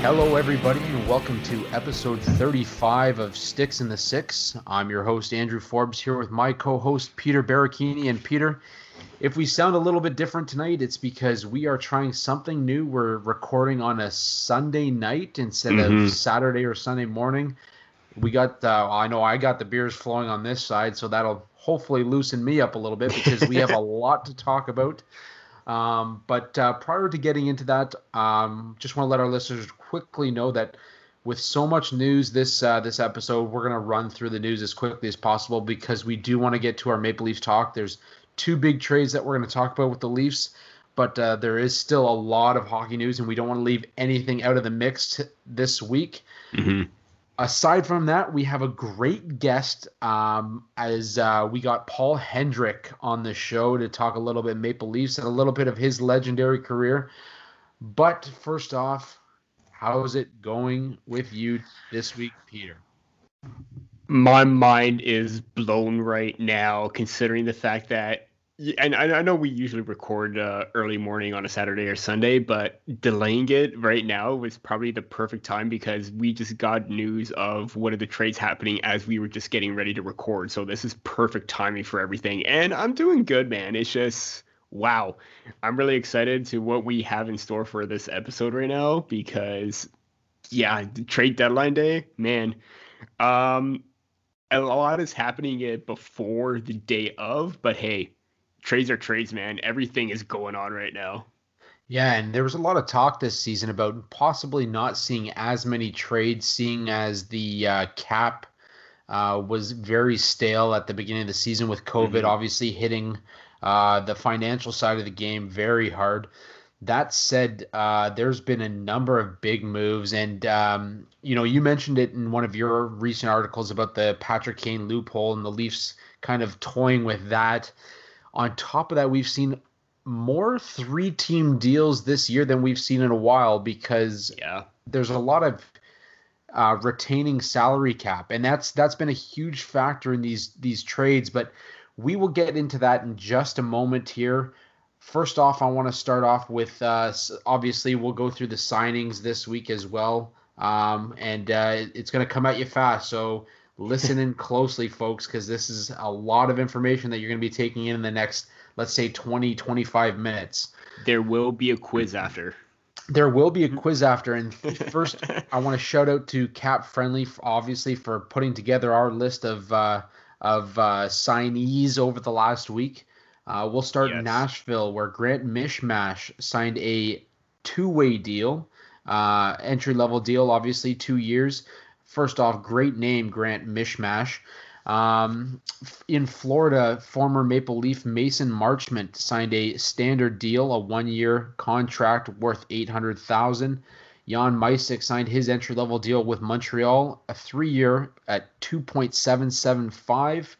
Hello, everybody, and welcome to episode 35 of Sticks in the Six. I'm your host, Andrew Forbes, here with my co host, Peter Barricini. And Peter, if we sound a little bit different tonight, it's because we are trying something new. We're recording on a Sunday night instead mm-hmm. of Saturday or Sunday morning. We got, uh, I know I got the beers flowing on this side, so that'll hopefully loosen me up a little bit because we have a lot to talk about. Um, but uh, prior to getting into that, um, just want to let our listeners quickly know that with so much news this uh, this episode, we're going to run through the news as quickly as possible because we do want to get to our Maple Leafs talk. There's two big trades that we're going to talk about with the Leafs, but uh, there is still a lot of hockey news, and we don't want to leave anything out of the mix t- this week. Mm-hmm aside from that, we have a great guest um, as uh, we got Paul Hendrick on the show to talk a little bit Maple Leafs and a little bit of his legendary career. But first off, how's it going with you this week, Peter? My mind is blown right now, considering the fact that and I know we usually record uh, early morning on a Saturday or Sunday, but delaying it right now was probably the perfect time because we just got news of one of the trades happening as we were just getting ready to record. So this is perfect timing for everything, and I'm doing good, man. It's just wow, I'm really excited to what we have in store for this episode right now because yeah, trade deadline day, man. Um, a lot is happening it before the day of, but hey trades are trades, man. Everything is going on right now. Yeah, and there was a lot of talk this season about possibly not seeing as many trades, seeing as the uh, cap uh, was very stale at the beginning of the season with COVID mm-hmm. obviously hitting uh, the financial side of the game very hard. That said, uh, there's been a number of big moves, and um, you know you mentioned it in one of your recent articles about the Patrick Kane loophole and the Leafs kind of toying with that. On top of that, we've seen more three team deals this year than we've seen in a while because yeah. there's a lot of uh, retaining salary cap, and that's that's been a huge factor in these these trades. But we will get into that in just a moment here. First off, I want to start off with uh, obviously we'll go through the signings this week as well, um, and uh, it's going to come at you fast. So listen in closely, folks, because this is a lot of information that you're going to be taking in in the next, let's say, 20, 25 minutes. There will be a quiz after. There will be a quiz after. And first, I want to shout out to Cap Friendly, obviously, for putting together our list of uh, of uh, signees over the last week. Uh, we'll start yes. in Nashville, where Grant Mismash signed a two way deal, uh, entry level deal, obviously, two years first off, great name, Grant Mismash. Um, in Florida, former Maple Leaf Mason Marchment signed a standard deal, a one-year contract worth eight hundred thousand. Jan Mysak signed his entry-level deal with Montreal, a three-year at two point seven seven five.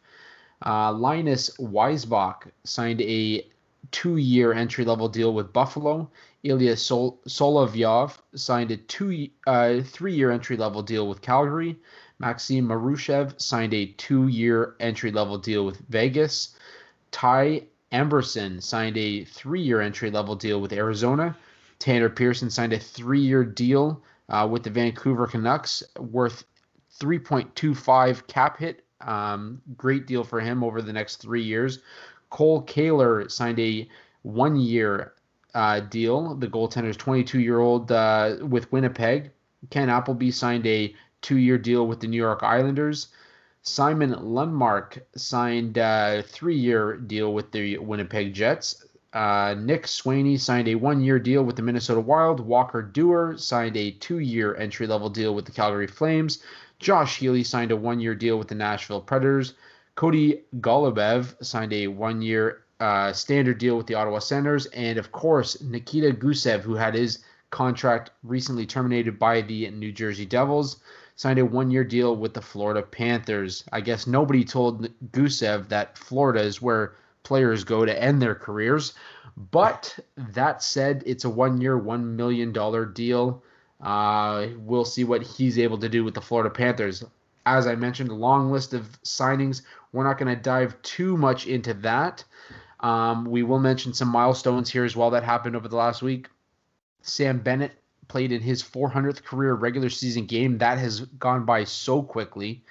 Uh, Linus Weissbach signed a two-year entry-level deal with Buffalo. Ilya Sol- Solovyov signed a two, uh, three-year entry-level deal with Calgary. Maxim Marushev signed a two-year entry-level deal with Vegas. Ty Emberson signed a three-year entry-level deal with Arizona. Tanner Pearson signed a three-year deal uh, with the Vancouver Canucks worth 3.25 cap hit. Um, great deal for him over the next three years. Cole Kaler signed a one-year uh, deal. The goaltender's 22 year old uh, with Winnipeg. Ken Appleby signed a two year deal with the New York Islanders. Simon Lundmark signed a three year deal with the Winnipeg Jets. Uh, Nick Swaney signed a one year deal with the Minnesota Wild. Walker Duehr signed a two year entry level deal with the Calgary Flames. Josh Healy signed a one year deal with the Nashville Predators. Cody Goloubef signed a one year uh, standard deal with the Ottawa Senators, and of course Nikita Gusev, who had his contract recently terminated by the New Jersey Devils, signed a one-year deal with the Florida Panthers. I guess nobody told Gusev that Florida is where players go to end their careers. But that said, it's a one-year, one million dollar deal. Uh, we'll see what he's able to do with the Florida Panthers. As I mentioned, a long list of signings. We're not going to dive too much into that. Um, we will mention some milestones here as well that happened over the last week. Sam Bennett played in his 400th career regular season game. That has gone by so quickly.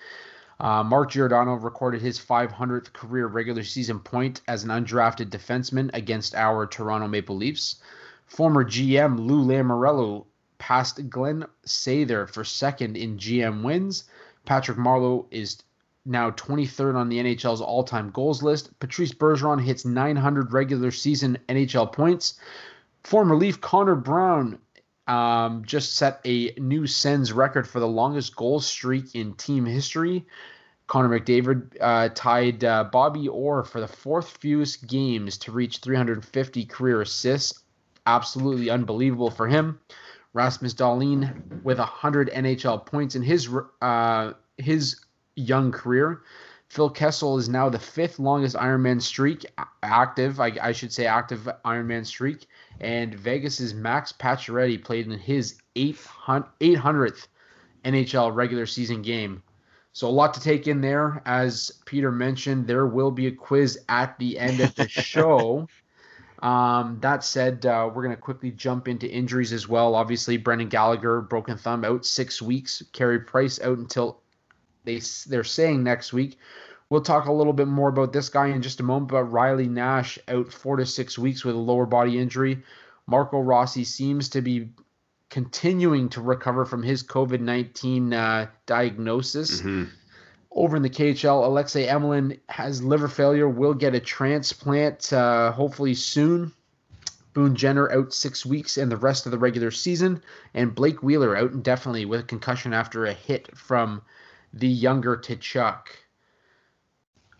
Uh, Mark Giordano recorded his 500th career regular season point as an undrafted defenseman against our Toronto Maple Leafs. Former GM Lou Lamoriello passed Glenn Sather for second in GM wins. Patrick Marleau is now 23rd on the NHL's all-time goals list. Patrice Bergeron hits 900 regular season NHL points. Former Leaf Connor Brown um, just set a new Sens record for the longest goal streak in team history. Connor McDavid uh, tied uh, Bobby Orr for the fourth fewest games to reach 350 career assists. Absolutely unbelievable for him. Rasmus Dahlin with 100 NHL points in his uh, his young career. Phil Kessel is now the fifth longest Ironman streak active. I, I should say active Ironman streak. And Vegas's Max Pacioretty played in his 800th NHL regular season game. So a lot to take in there. As Peter mentioned, there will be a quiz at the end of the show. Um, that said, uh, we're going to quickly jump into injuries as well. Obviously, Brendan Gallagher, broken thumb, out six weeks. Carey Price out until they they're saying next week. We'll talk a little bit more about this guy in just a moment. But Riley Nash out four to six weeks with a lower body injury. Marco Rossi seems to be continuing to recover from his COVID nineteen uh, diagnosis. Mm-hmm. Over in the KHL, Alexei Emelin has liver failure, will get a transplant uh, hopefully soon. Boone Jenner out six weeks and the rest of the regular season, and Blake Wheeler out indefinitely with a concussion after a hit from the younger Tkachuk.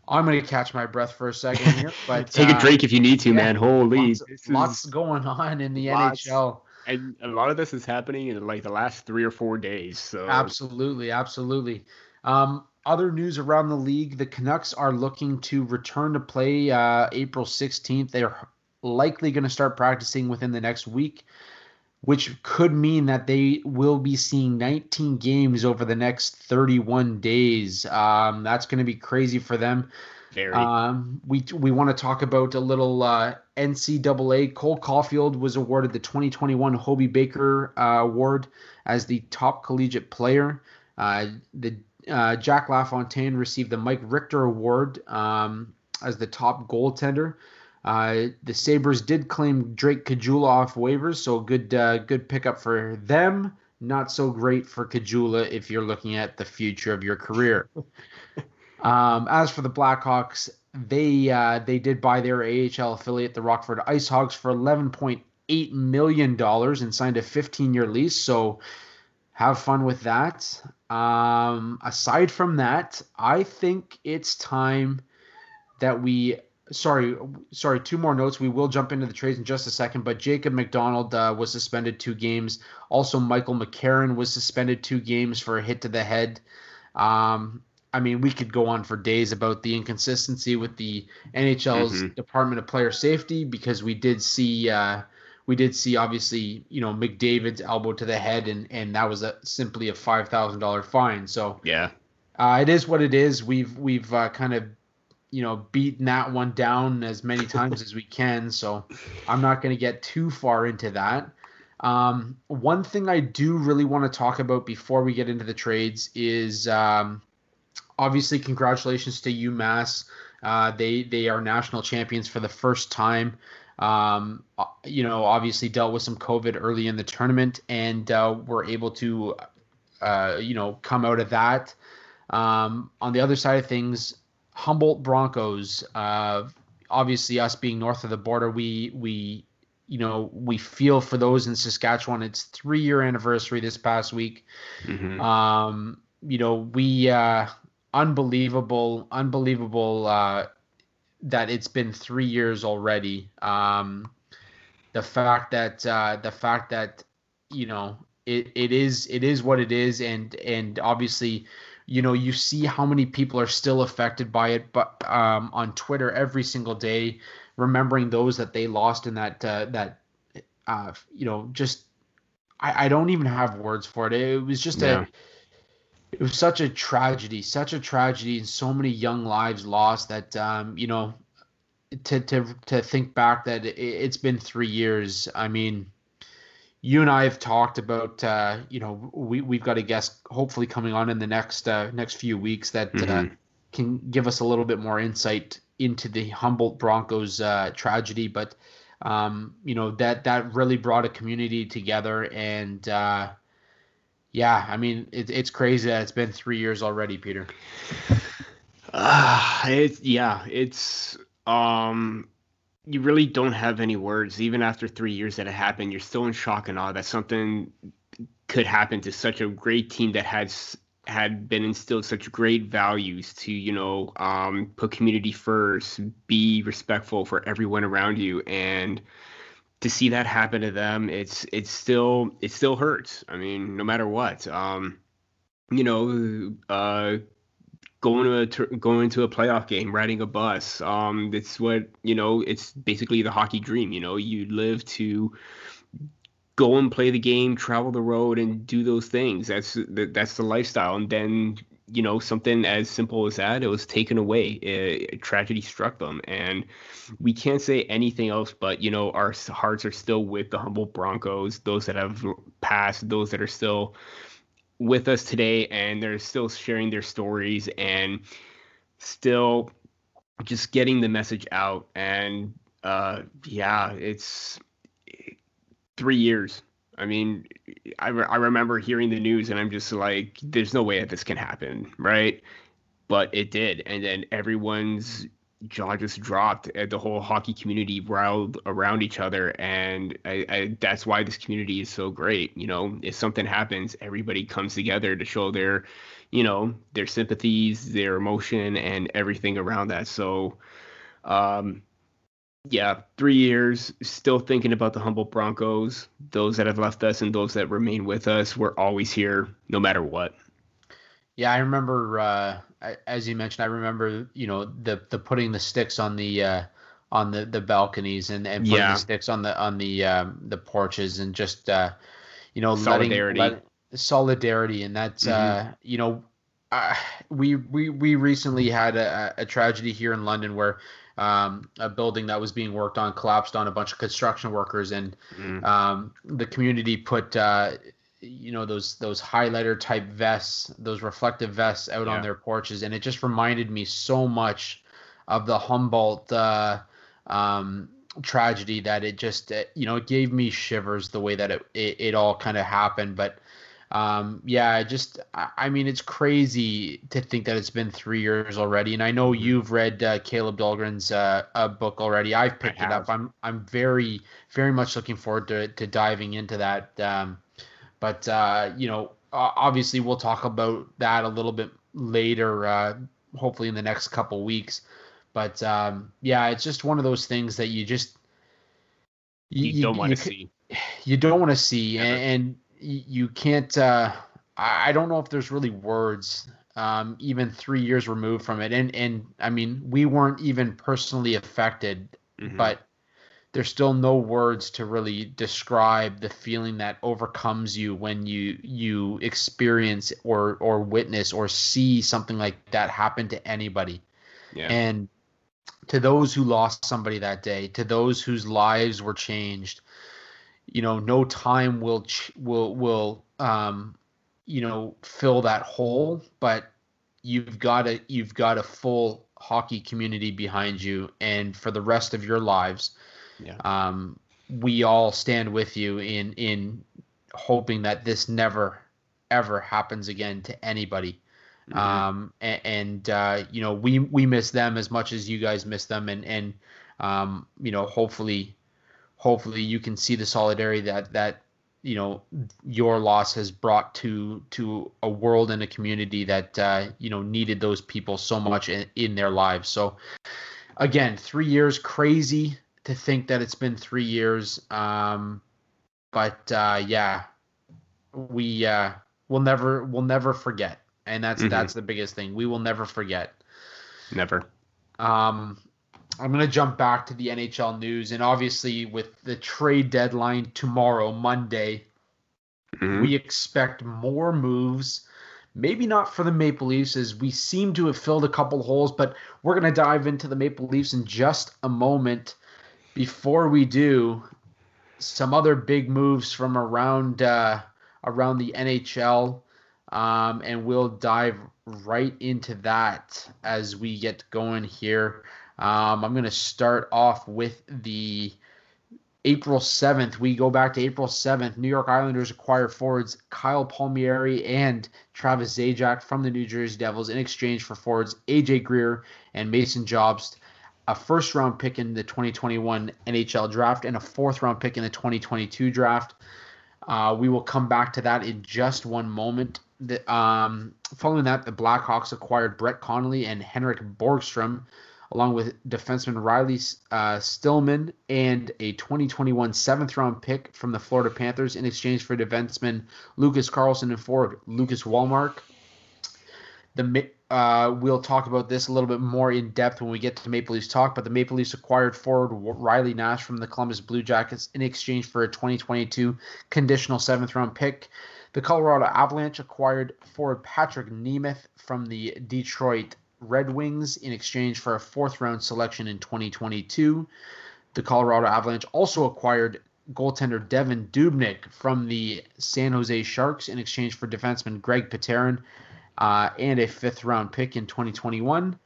I'm going to catch my breath for a second here, but take uh, a drink if you need to, yeah, man. Holy, lots, lots going on in the lots. NHL, and a lot of this is happening in like the last three or four days. So absolutely, absolutely. Um, other news around the league: the Canucks are looking to return to play uh, April 16th. They're likely going to start practicing within the next week which could mean that they will be seeing 19 games over the next 31 days. Um, that's going to be crazy for them. Very. Um, we we want to talk about a little uh, NCAA. Cole Caufield was awarded the 2021 Hobey Baker uh, Award as the top collegiate player. Uh, the uh, Jack LaFontaine received the Mike Richter Award um, as the top goaltender. Uh, the Sabres did claim Drake Caggiula off waivers, so good uh, good pickup for them. Not so great for Caggiula if you're looking at the future of your career. um, as for the Blackhawks, they uh, they did buy their AHL affiliate, the Rockford IceHogs, for 11.8 million dollars and signed a 15-year lease. So have fun with that. Um, aside from that, I think it's time that we sorry, sorry. Two more notes. We will jump into the trades in just a second. But Jacob MacDonald uh, was suspended two games. Also, Michael McCarron was suspended two games for a hit to the head. Um, I mean, we could go on for days about the inconsistency with the NHL's mm-hmm. Department of Player Safety because we did see. Uh, we did see obviously, you know, McDavid's elbow to the head, and and that was a, simply a five thousand dollar fine. So yeah, uh, it is what it is. We've we've uh, kind of you know, beaten that one down as many times as we can. So I'm not going to get too far into that. Um, one thing I do really want to talk about before we get into the trades is um, obviously congratulations to UMass. Uh, they they are national champions for the first time. Um, uh, you know, obviously dealt with some COVID early in the tournament and uh, were able to, uh, you know, come out of that. Um, on the other side of things, Humboldt Broncos. Uh, obviously, us being north of the border, we we you know we feel for those in Saskatchewan. It's three year anniversary this past week. Mm-hmm. Um, you know we uh, unbelievable, unbelievable uh, that it's been three years already. Um, the fact that uh, the fact that you know it, it is it is what it is, and and obviously you know you see how many people are still affected by it but um, on twitter every single day remembering those that they lost in that uh, that uh, you know just I, I don't even have words for it it was just yeah. a it was such a tragedy such a tragedy and so many young lives lost that um, you know to to to think back that it, it's been three years i mean you and I have talked about, uh, you know, we we've got a guest hopefully coming on in the next uh, next few weeks that uh, mm-hmm. uh, can give us a little bit more insight into the Humboldt Broncos uh, tragedy. But um, you know that that really brought a community together, and uh, yeah, I mean it, it's crazy that it's been three years already, Peter. Uh, it's yeah, it's um you really don't have any words. Even after three years that it happened, you're still in shock and awe that something could happen to such a great team that has had been instilled such great values to you know um, put community first, be respectful for everyone around you, and to see that happen to them, it's it's still it still hurts. I mean, no matter what, um, you know, uh, going to a going to a playoff game, riding a bus. Um, it's what you know. It's basically the hockey dream. You know, you live to go and play the game, travel the road, and do those things. That's that's the lifestyle. And then you know something as simple as that, it was taken away. A, tragedy struck them, and we can't say anything else. But you know, our hearts are still with the Humboldt Broncos, those that have passed, those that are still with us today and they're still sharing their stories and still just getting the message out and uh yeah it's three years i mean I, re- I remember hearing the news and i'm just like there's no way that this can happen right but it did and then everyone's jaw just dropped. And the whole hockey community riled around each other, and I, I, that's why this community is so great. You know, if something happens, everybody comes together to show their, you know, their sympathies, their emotion, and everything around that. So, um, yeah, three years, still thinking about the Humboldt Broncos. Those that have left us and those that remain with us, we're always here, no matter what. Yeah, I remember. Uh as you mentioned, I remember you know the the putting the sticks on the uh, on the, the balconies and, and putting yeah. the sticks on the on the um, the porches and just uh, you know solidarity letting, let, solidarity and that's mm-hmm. uh, you know uh, we we we recently had a, a tragedy here in London where um, a building that was being worked on collapsed on a bunch of construction workers and mm. um, the community put uh, you know those those highlighter type vests, those reflective vests out yeah. on their porches, and it just reminded me so much of the Humboldt uh, um, tragedy that it just it, you know it gave me shivers the way that it it, it all kind of happened, but. Um, yeah, just I mean it's crazy to think that it's been three years already, and I know mm-hmm. you've read uh, Kaleb Dahlgren's uh, a book already. I've picked it up. I'm I'm very very much looking forward to to diving into that. Um, but uh, you know, obviously, we'll talk about that a little bit later, uh, hopefully in the next couple weeks. But um, yeah, it's just one of those things that you just you, you don't want to see. You don't want to see, and, and, you can't. Uh, I don't know if there's really words. Um, even three years removed from it, and and I mean, we weren't even personally affected, mm-hmm. but there's still no words to really describe the feeling that overcomes you when you you experience or or witness or see something like that happen to anybody. Yeah. And to those who lost somebody that day, to those whose lives were changed, you know, no time will ch- will will um you know fill that hole, but you've got a you've got a full hockey community behind you and for the rest of your lives yeah. Um, we all stand with you in in hoping that this never ever happens again to anybody. Mm-hmm. Um, and, and uh, you know we we miss them as much as you guys miss them, and and um, you know hopefully hopefully you can see the solidarity that that you know your loss has brought to to a world and a community that uh, you know needed those people so much in, in their lives. So again, three years crazy to think that it's been three years. Um, but uh, yeah, we uh, will never we'll never forget. and that's mm-hmm. that's the biggest thing. We will never forget. Never. Um, I'm gonna jump back to the NHL news, and obviously with the trade deadline tomorrow, Monday, mm-hmm. we expect more moves. Maybe not for the Maple Leafs, as we seem to have filled a couple holes, but we're gonna dive into the Maple Leafs in just a moment. Before we do, some other big moves from around uh, around the NHL, um, and we'll dive right into that as we get going here. Um, I'm going to start off with the April 7th. We go back to April 7th. New York Islanders acquire forwards Kyle Palmieri and Travis Zajac from the New Jersey Devils in exchange for forwards AJ Greer and Mason Jobst, a first round pick in the 2021 NHL draft, and a fourth round pick in the 2022 draft. Uh, we will come back to that in just one moment. The, um, following that, the Blackhawks acquired Brett Connolly and Henrik Borgstrom along with defenseman Riley uh, Stillman and a 2021 seventh round pick from the Florida Panthers in exchange for defenseman Lucas Carlsson and forward Lucas Wallmark. The uh, we'll talk about this a little bit more in depth when we get to Maple Leafs talk. But the Maple Leafs acquired forward Riley Nash from the Columbus Blue Jackets in exchange for a 2022 conditional seventh round pick. The Colorado Avalanche acquired forward Patrik Nemeth from the Detroit Red Wings in exchange for a fourth round selection in 2022. The Colorado Avalanche also acquired goaltender Devan Dubnyk from the San Jose Sharks in exchange for defenseman Greg Pateryn uh, and a fifth round pick in 2021.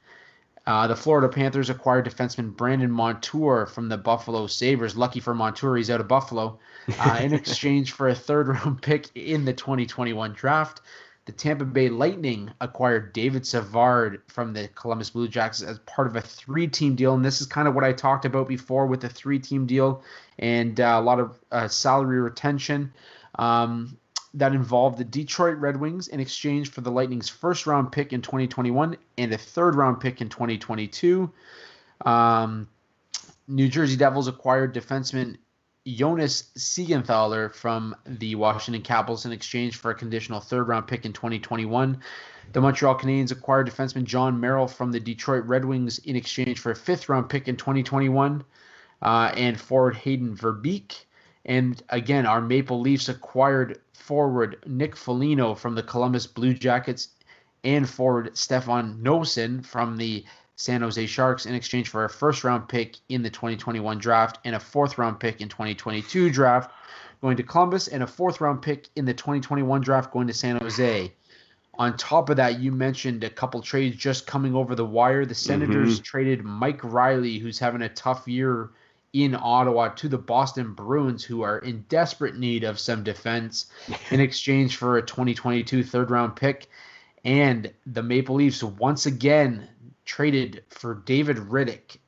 Uh, the Florida Panthers acquired defenseman Brandon Montour from the Buffalo Sabres. Lucky for Montour, he's out of Buffalo. Uh, in exchange for a third round pick in the 2021 draft the Tampa Bay Lightning acquired David Savard from the Columbus Blue Jackets as part of a three team deal. And this is kind of what I talked about before with the three team deal and uh, a lot of uh, salary retention. Um, that involved the Detroit Red Wings in exchange for the Lightning's first round pick in 2021 and a third round pick in 2022. Um, New Jersey Devils acquired defenseman Jonas Siegenthaler from the Washington Capitals in exchange for a conditional third round pick in 2021. The Montreal Canadiens acquired defenseman John Merrill from the Detroit Red Wings in exchange for a fifth round pick in 2021 uh, and forward Hayden Verbeek. And again, our Maple Leafs acquired forward Nick Foligno from the Columbus Blue Jackets and forward Stefan Noesen from the San Jose Sharks in exchange for a first round pick in the 2021 draft and a fourth round pick in 2022 draft going to Columbus and a fourth round pick in the 2021 draft going to San Jose. On top of that, you mentioned a couple trades just coming over the wire. The Senators mm-hmm. traded Mike Reilly, who's having a tough year in Ottawa, to the Boston Bruins, who are in desperate need of some defense, in exchange for a 2022 third round pick. And the Maple Leafs once again traded for David Rittich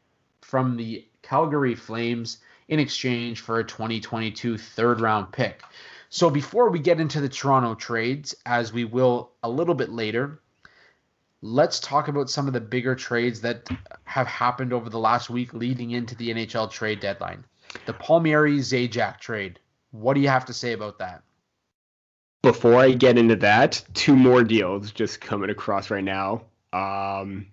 from the Calgary Flames in exchange for a 2022 third round pick. So before we get into the Toronto trades, as we will a little bit later, let's talk about some of the bigger trades that have happened over the last week leading into the NHL trade deadline. The Palmieri Zajac trade. What do you have to say about that? Before I get into that, two more deals just coming across right now. Um,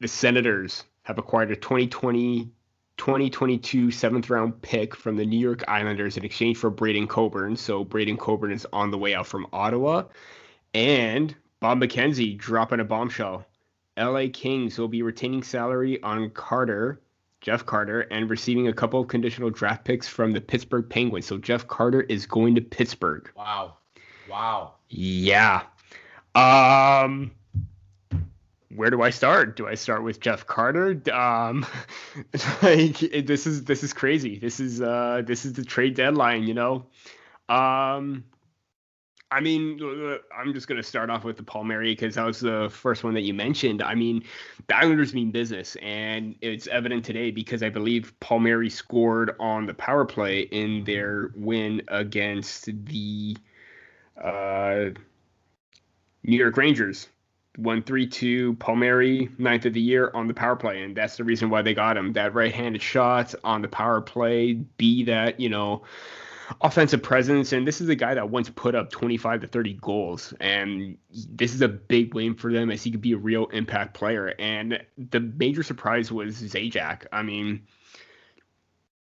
the Senators have acquired a 2020 2022 seventh round pick from the New York Islanders in exchange for Braydon Coburn. So Braydon Coburn is on the way out from Ottawa. And Bob McKenzie dropping a bombshell. LA Kings will be retaining salary on Carter, Jeff Carter, and receiving a couple of conditional draft picks from the Pittsburgh Penguins. So Jeff Carter is going to Pittsburgh. Wow. Wow. Yeah. Um where do I start? Do I start with Jeff Carter? Um, like this is this is crazy. This is uh this is the trade deadline. You know, um, I mean, I'm just gonna start off with the Palmieri because that was the first one that you mentioned. I mean, the Islanders mean business, and it's evident today because I believe Palmieri scored on the power play in their win against the uh, New York Rangers one three two Palmieri ninth of the year on the power play, and that's the reason why they got him. That right-handed shot on the power play, be that you know offensive presence, and this is a guy that once put up 25 to 30 goals, and this is a big win for them as he could be a real impact player. And the major surprise was Zajac. I mean,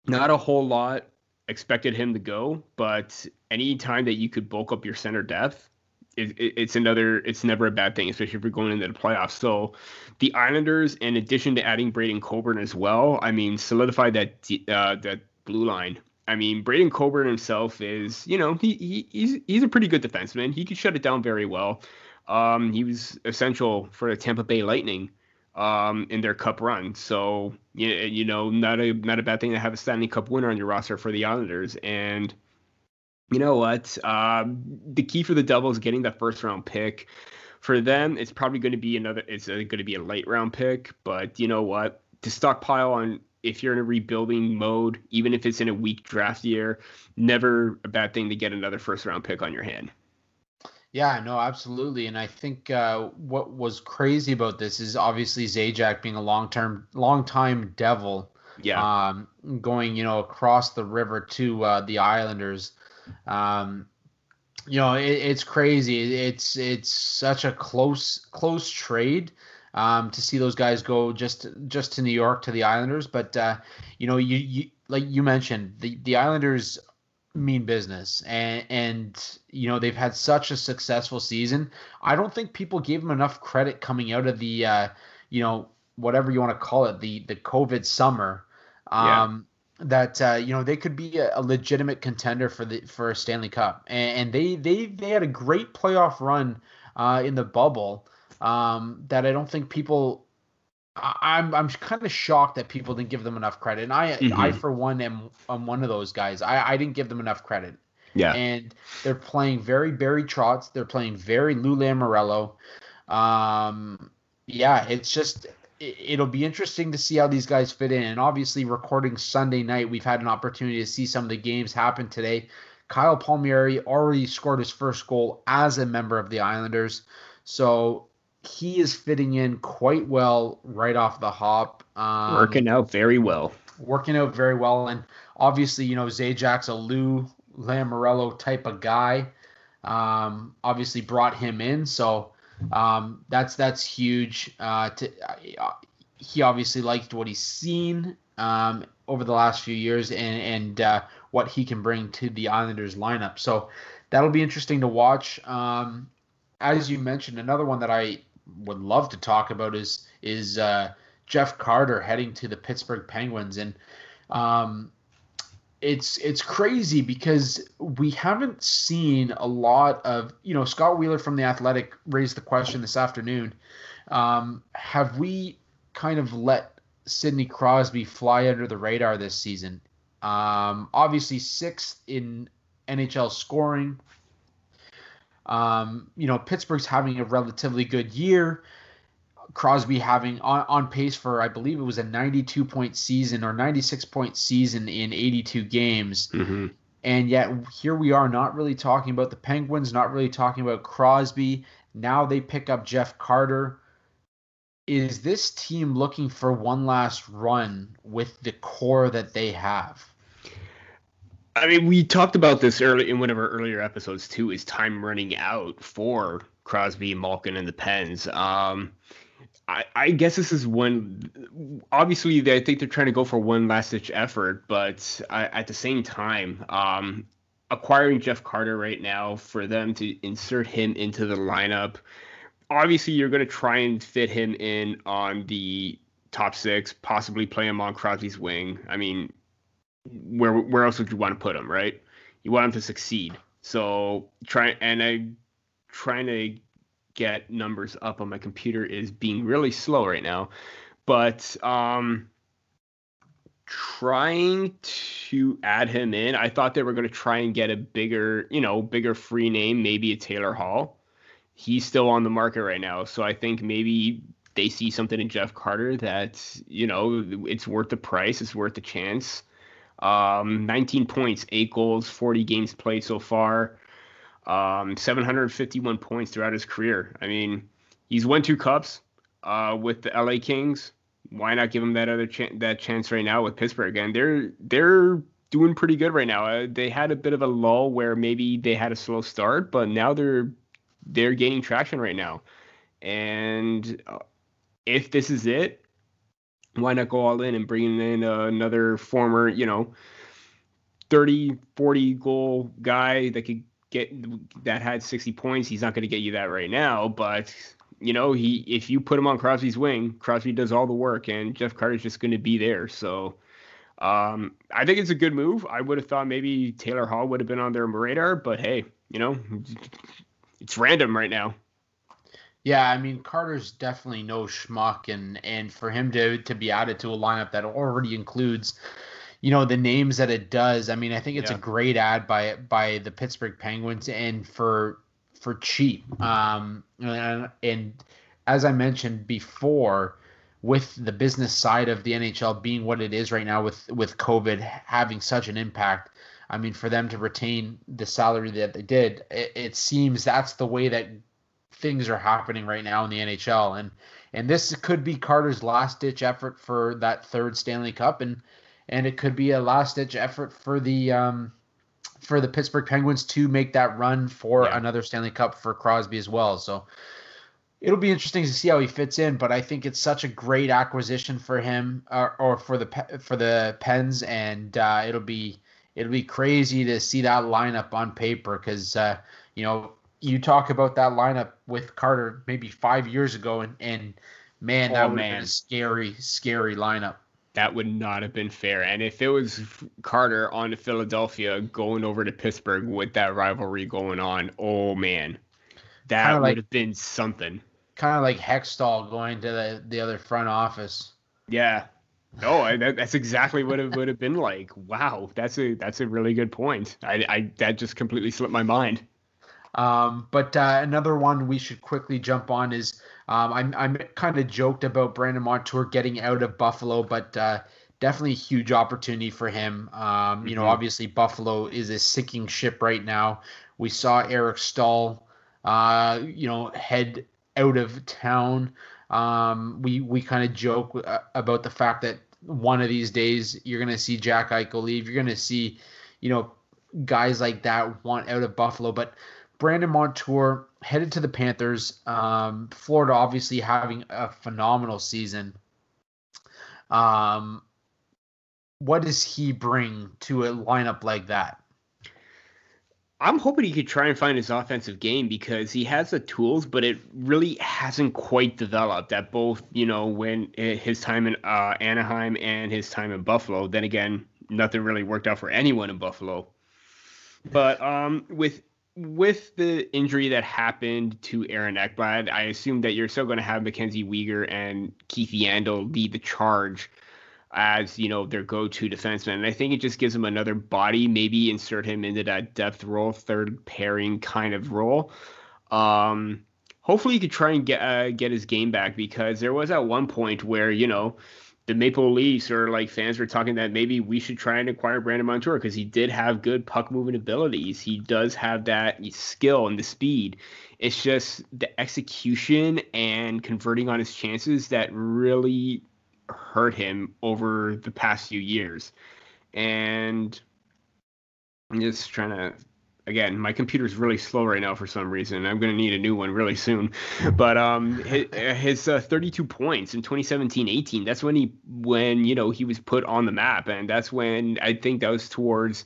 not a whole lot expected him to go, but any time that you could bulk up your center depth, it, it, it's another. It's never a bad thing, especially if you're going into the playoffs. So, the Islanders, in addition to adding Braydon Coburn as well, I mean, solidified that uh, that blue line. I mean, Braydon Coburn himself is, you know, he, he he's he's a pretty good defenseman. He could shut it down very well. Um, he was essential for the Tampa Bay Lightning um, in their Cup run. So you, you know, not a not a bad thing to have a Stanley Cup winner on your roster for the Islanders. And you know what? Um, the key for the Devils getting that first round pick. For them, it's probably going to be another. It's going to be a late round pick. But you know what? To stockpile on if you're in a rebuilding mode, even if it's in a weak draft year, never a bad thing to get another first round pick on your hand. Yeah, no, absolutely. And I think uh, what was crazy about this is obviously Zajac being a long term, long time devil. Yeah. Um, going, you know, across the river to uh, the Islanders. Um, you know, it, it's crazy. It's it's such a close close trade um, to see those guys go just just to New York to the Islanders. But uh, you know, you, you like you mentioned the the Islanders mean business and and you know they've had such a successful season i don't think people gave them enough credit coming out of the uh you know whatever you want to call it the the covid summer um yeah. That uh you know they could be a, a, legitimate contender for the for a stanley cup and, and they they they had a great playoff run uh in the bubble um that i don't think people I'm I'm kind of shocked that people didn't give them enough credit, and I mm-hmm. I for one am am one of those guys. I I didn't give them enough credit. Yeah, and they're playing very Barry Trotz. They're playing very Lou Lamoriello. Um, yeah, it's just it, will be interesting to see how these guys fit in. And obviously, recording Sunday night, we've had an opportunity to see some of the games happen today. Kyle Palmieri already scored his first goal as a member of the Islanders. So he is fitting in quite well right off the hop. Um, working out very well. Working out very well, and obviously, you know, Zajac's a Lou Lamoriello type of guy. Um, obviously, brought him in, so um, that's that's huge. Uh, to, uh, he obviously liked what he's seen um, over the last few years, and and uh, what he can bring to the Islanders lineup. So that'll be interesting to watch. Um, as you mentioned, another one that I would love to talk about is is uh, Jeff Carter heading to the Pittsburgh Penguins, and um, it's it's crazy because we haven't seen a lot of you know Scott Wheeler from the Athletic raised the question this afternoon. Um, have we kind of let Sidney Crosby fly under the radar this season? Um, obviously sixth in NHL scoring, um, you know, Pittsburgh's having a relatively good year. Crosby having on, on pace for, I believe it was a 92 point season or 96 point season in 82 games. Mm-hmm. And yet here we are not really talking about the Penguins, not really talking about Crosby. Now they pick up Jeff Carter. Is this team looking for one last run with the core that they have? I mean, we talked about this early in one of our earlier episodes too. Is time running out for Crosby, Malkin, and the Pens? Um, I, I guess this is one. Obviously, I think they're trying to go for one last ditch effort, but I, at the same time, um, acquiring Jeff Carter right now for them to insert him into the lineup. Obviously, you're going to try and fit him in on the top six, possibly play him on Crosby's wing. I mean, where where else would you want to put him, right? You want him to succeed. So try and I trying to get numbers up on my computer is being really slow right now. But um trying to add him in, I thought they were going to try and get a bigger, you know, bigger free name, maybe a Taylor Hall. He's still on the market right now, so I think maybe they see something in Jeff Carter that, you know, it's worth the price, it's worth the chance. Um, 19 points, eight goals, 40 games played so far. Um, 751 points throughout his career. I mean, he's won two cups uh, with the LA Kings. Why not give him that other that chance right now with Pittsburgh? And they're they're doing pretty good right now. Uh, they had a bit of a lull where maybe they had a slow start, but now they're they're gaining traction right now. And uh, if this is it, why not go all in and bring in uh, another former, you know, 30, 40 goal guy that could get that had 60 points. He's not going to get you that right now, but you know, he if you put him on Crosby's wing, Crosby does all the work, and Jeff Carter's just going to be there. So um, I think it's a good move. I would have thought maybe Taylor Hall would have been on their radar, but hey, you know, it's random right now. Yeah, I mean Carter's definitely no schmuck, and and for him to to be added to a lineup that already includes, you know, the names that it does. I mean, I think it's yeah. a great ad by by the Pittsburgh Penguins, and for for cheap. Um, and, and as I mentioned before, with the business side of the NHL being what it is right now, with with COVID having such an impact, I mean, for them to retain the salary that they did, it, it seems that's the way that things are happening right now in the NHL, and and this could be Carter's last ditch effort for that third Stanley Cup, and and it could be a last ditch effort for the um, for the Pittsburgh Penguins to make that run for yeah. another Stanley Cup for Crosby as well. So it'll be interesting to see how he fits in. But I think it's such a great acquisition for him uh, or for the for the Pens, and uh, it'll be it'll be crazy to see that lineup on paper because uh, you know you talk about that lineup with Carter maybe five years ago, and and man, oh, that would man. have been a scary, scary lineup. That would not have been fair. And if it was Carter on to Philadelphia going over to Pittsburgh with that rivalry going on, oh man, that kinda would like, have been something. Kind of like Hextall going to the, the other front office. Yeah. No, I, that, that's exactly what it would have been like. Wow, that's a that's a really good point. I, I that just completely slipped my mind. Um, but uh, another one we should quickly jump on is um, I'm I'm kind of joked about Brandon Montour getting out of Buffalo, but uh, definitely a huge opportunity for him. Um, you know, mm-hmm. obviously Buffalo is a sinking ship right now. We saw Eric Staal, uh, you know, head out of town. Um, we we kind of joke uh, about the fact that one of these days you're going to see Jack Eichel leave. You're going to see, you know, guys like that want out of Buffalo, but Brandon Montour headed to the Panthers. Um, Florida obviously having a phenomenal season. Um, what does he bring to a lineup like that? I'm hoping he could try and find his offensive game because he has the tools, but it really hasn't quite developed at both, you know, when eh, his time in uh, Anaheim and his time in Buffalo. Then again, nothing really worked out for anyone in Buffalo. But um, with with the injury that happened to Aaron Ekblad, I assume that you're still going to have MacKenzie Weegar and Keith Yandle lead the charge as you know their go-to defenseman. And I think it just gives him another body, maybe insert him into that depth role, third pairing kind of role. Um, hopefully, he could try and get uh, get his game back because there was at one point where you know the Maple Leafs or like fans were talking that maybe we should try and acquire Brandon Montour because he did have good puck moving abilities. He does have that skill and the speed. It's just the execution and converting on his chances that really hurt him over the past few years. And I'm just trying to again, my computer's really slow right now for some reason. I'm going to need a new one really soon. But um, his, his uh, 32 points in 2017-18. That's when he when you know he was put on the map, and that's when I think that was towards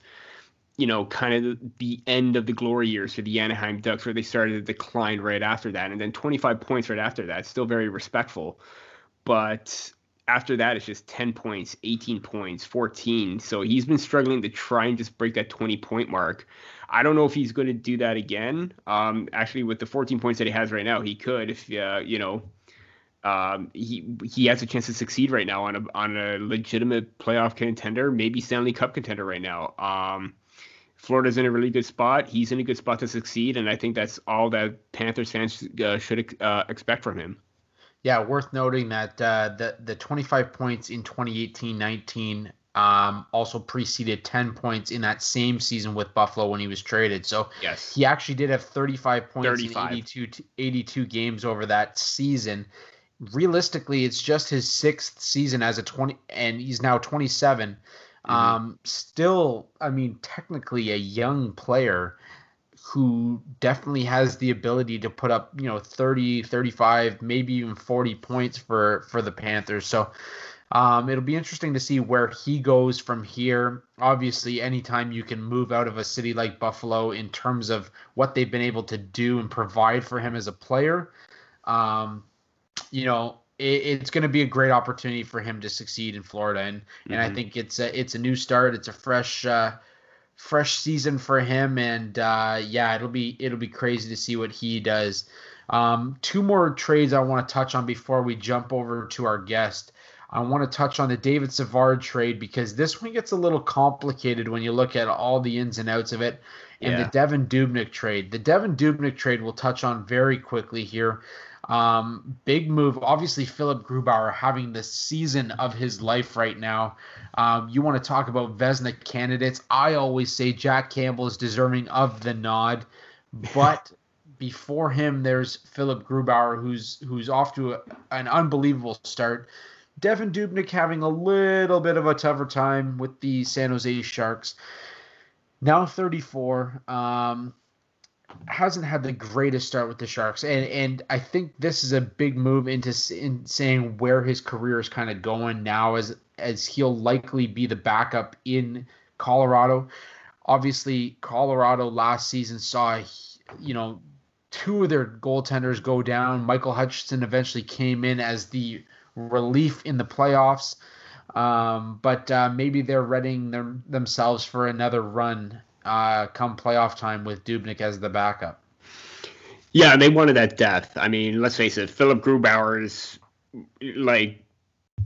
you know kind of the end of the glory years for the Anaheim Ducks, where they started to decline right after that, and then 25 points right after that. Still very respectful, but after that, it's just 10 points, 18 points, 14. So he's been struggling to try and just break that 20 point mark. I don't know if he's going to do that again. Um, actually, with the 14 points that he has right now, he could if uh, you know um, he he has a chance to succeed right now on a on a legitimate playoff contender, maybe Stanley Cup contender right now. Um, Florida's in a really good spot. He's in a good spot to succeed, and I think that's all that Panthers fans uh, should uh, expect from him. Yeah, worth noting that uh, the the 25 points in 2018-19 um, also preceded 10 points in that same season with Buffalo when he was traded. So yes. he actually did have 35 points 35. in 82, 82 games over that season. Realistically, it's just his sixth season as a 20, and he's now 27. Mm-hmm. Um, still, I mean, technically a young player who definitely has the ability to put up, you know, 30, 35, maybe even 40 points for for the Panthers. So um, it'll be interesting to see where he goes from here. Obviously, anytime you can move out of a city like Buffalo in terms of what they've been able to do and provide for him as a player, um, you know, it, it's going to be a great opportunity for him to succeed in Florida. And mm-hmm. and I mm-hmm. think it's a it's a new start. It's a fresh uh, fresh season for him. And uh, yeah, it'll be it'll be crazy to see what he does. Um, two more trades I want to touch on before we jump over to our guest. I want to touch on the David Savard trade because this one gets a little complicated when you look at all the ins and outs of it. And yeah. the Devan Dubnyk trade. The Devan Dubnyk trade we'll touch on very quickly here. Um, big move. Obviously, Philip Grubauer having the season of his life right now. Um, you want to talk about Vezina candidates? I always say Jack Campbell is deserving of the nod, but before him, there's Philip Grubauer, who's who's off to a, an unbelievable start. Devan Dubnyk having a little bit of a tougher time with the San Jose Sharks. Now 34. Um, hasn't had the greatest start with the Sharks, and and I think this is a big move into in saying where his career is kind of going now, as as he'll likely be the backup in Colorado. Obviously, Colorado last season saw you know two of their goaltenders go down. Michael Hutchinson eventually came in as the relief in the playoffs. Um, but uh, maybe they're readying them, themselves for another run uh, come playoff time with Dubnyk as the backup. Yeah, they wanted that depth. I mean, let's face it, Philip Grubauer is like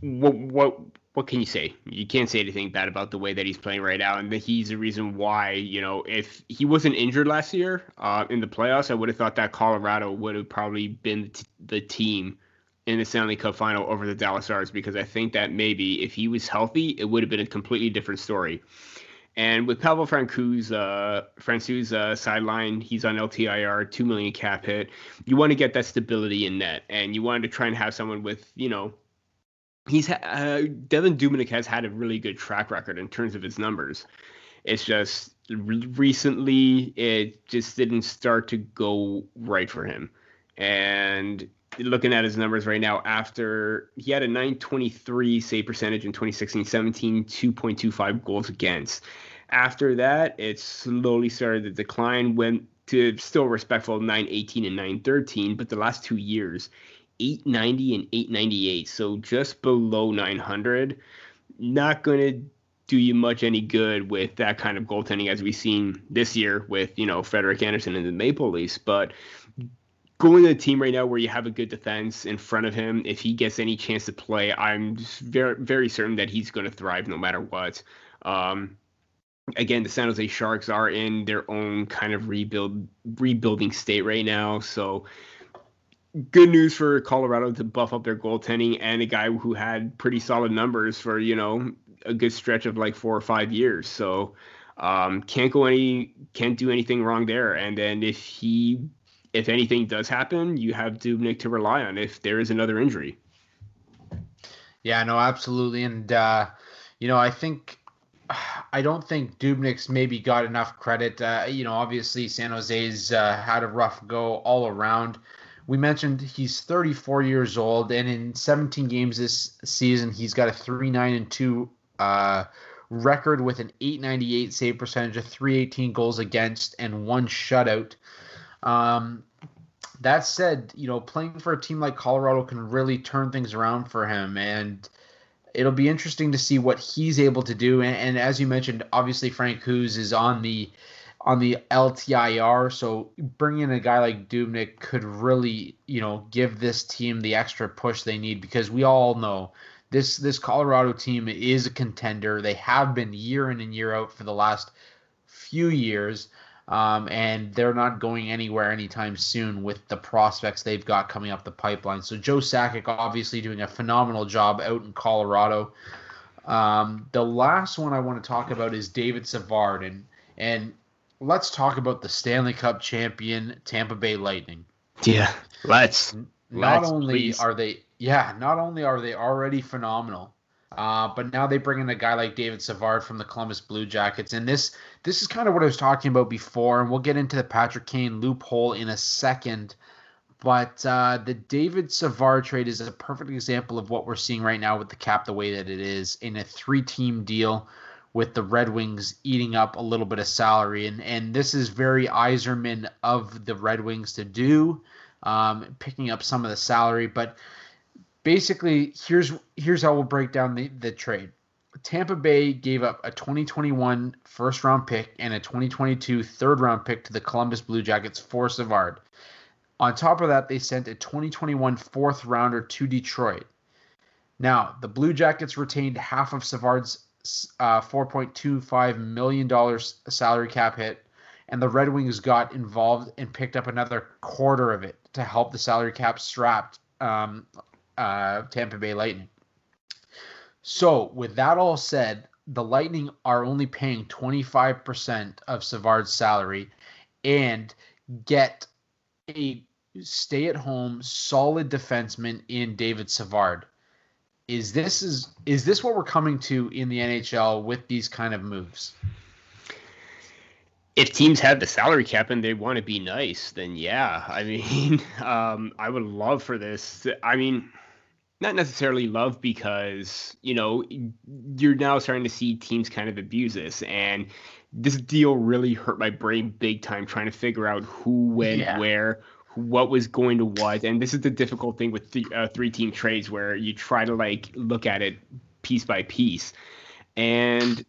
what what what can you say? You can't say anything bad about the way that he's playing right now, and he's the reason why. You know, if he wasn't injured last year uh, in the playoffs, I would have thought that Colorado would have probably been t- the team in the Stanley Cup final over the Dallas Stars because I think that maybe if he was healthy, it would have been a completely different story. And with Pavel Francouz, uh, Francouz uh, sideline, he's on LTIR, two million cap hit. You want to get that stability in net, and you wanted to try and have someone with, you know, he's uh, Devan Dubnyk has had a really good track record in terms of his numbers. It's just recently it just didn't start to go right for him, and looking at his numbers right now after he had a 923 save percentage in 2016 17 2.25 goals against. After that it slowly started to decline went to still respectful 918 and 913 but the last two years 890 and 898 so just below 900 not going to do you much any good with that kind of goaltending as we've seen this year with you know Frederik Andersen and the Maple Leafs but going to a team right now where you have a good defense in front of him, if he gets any chance to play, I'm very very certain that he's going to thrive no matter what. Um, again, the San Jose Sharks are in their own kind of rebuild rebuilding state right now, so good news for Colorado to buff up their goaltending and a guy who had pretty solid numbers for you know a good stretch of like four or five years. So um, can't go any can't do anything wrong there. And then if he if anything does happen, you have Dubnyk to rely on if there is another injury. Yeah, no, absolutely. And, uh, you know, I think, I don't think Dubnyk's maybe got enough credit. Uh, you know, obviously San Jose's uh, had a rough go all around. We mentioned he's 34 years old, and in 17 games this season, he's got a 3 9 and 2 uh, record with an 898 save percentage, of 318 goals against, and one shutout. Um, that said, you know, playing for a team like Colorado can really turn things around for him, and it'll be interesting to see what he's able to do. And, and as you mentioned, obviously Francouz is on the on the LTIR, so bringing in a guy like Dubnyk could really, you know, give this team the extra push they need because we all know this this Colorado team is a contender. They have been year in and year out for the last few years. Um, and they're not going anywhere anytime soon with the prospects they've got coming up the pipeline. So Joe Sakic obviously doing a phenomenal job out in Colorado. Um, the last one I want to talk about is David Savard, and and let's talk about the Stanley Cup champion Tampa Bay Lightning. Yeah, let's. Not let's, only please. are they, yeah, not only are they already phenomenal, Uh, but now they bring in a guy like David Savard from the Columbus Blue Jackets, and this this is kind of what I was talking about before, and we'll get into the Patrick Kane loophole in a second. But uh, the David Savard trade is a perfect example of what we're seeing right now with the cap the way that it is in a three-team deal with the Red Wings eating up a little bit of salary, and and this is very Yzerman of the Red Wings to do, um, picking up some of the salary, but basically here's here's how we'll break down the, the trade. Tampa Bay gave up a 2021 first round pick and a 2022 third round pick to the Columbus Blue Jackets for Savard. On top of that, they sent a 2021 fourth rounder to Detroit. Now, the Blue Jackets retained half of Savard's uh, $4.25 million salary cap hit, and the Red Wings got involved and picked up another quarter of it to help the salary cap strapped um, uh, Tampa Bay Lightning. So, with that all said, the Lightning are only paying 25% of Savard's salary and get a stay at home solid defenseman in David Savard. Is this is is this what we're coming to in the NHL with these kind of moves? if teams have the salary cap and they want to be nice, then yeah. I mean, um, I would love for this. I mean, not necessarily love because you know you're now starting to see teams kind of abuse this. And this deal really hurt my brain big time trying to figure out who went yeah. where what was going to what. And this is the difficult thing with the uh, three team trades where you try to like look at it piece by piece. And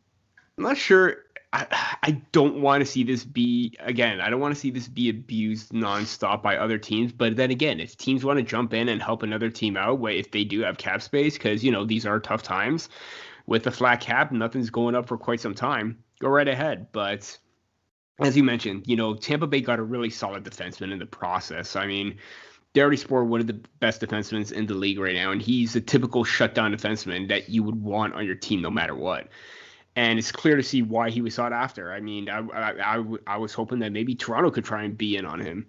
i'm not sure I, don't want to see this be again. I don't want to see this be abused nonstop by other teams. But then again, if teams want to jump in and help another team out, if they do have cap space, because you know these are tough times with the flat cap, nothing's going up for quite some time. Go right ahead. But as you mentioned, you know Tampa Bay got a really solid defenseman in the process. I mean, David Savard, one of the best defensemen in the league right now, and he's a typical shutdown defenseman that you would want on your team no matter what and it's clear to see why he was sought after. I mean, I, I, I, I, was hoping that maybe Toronto could try and be in on him.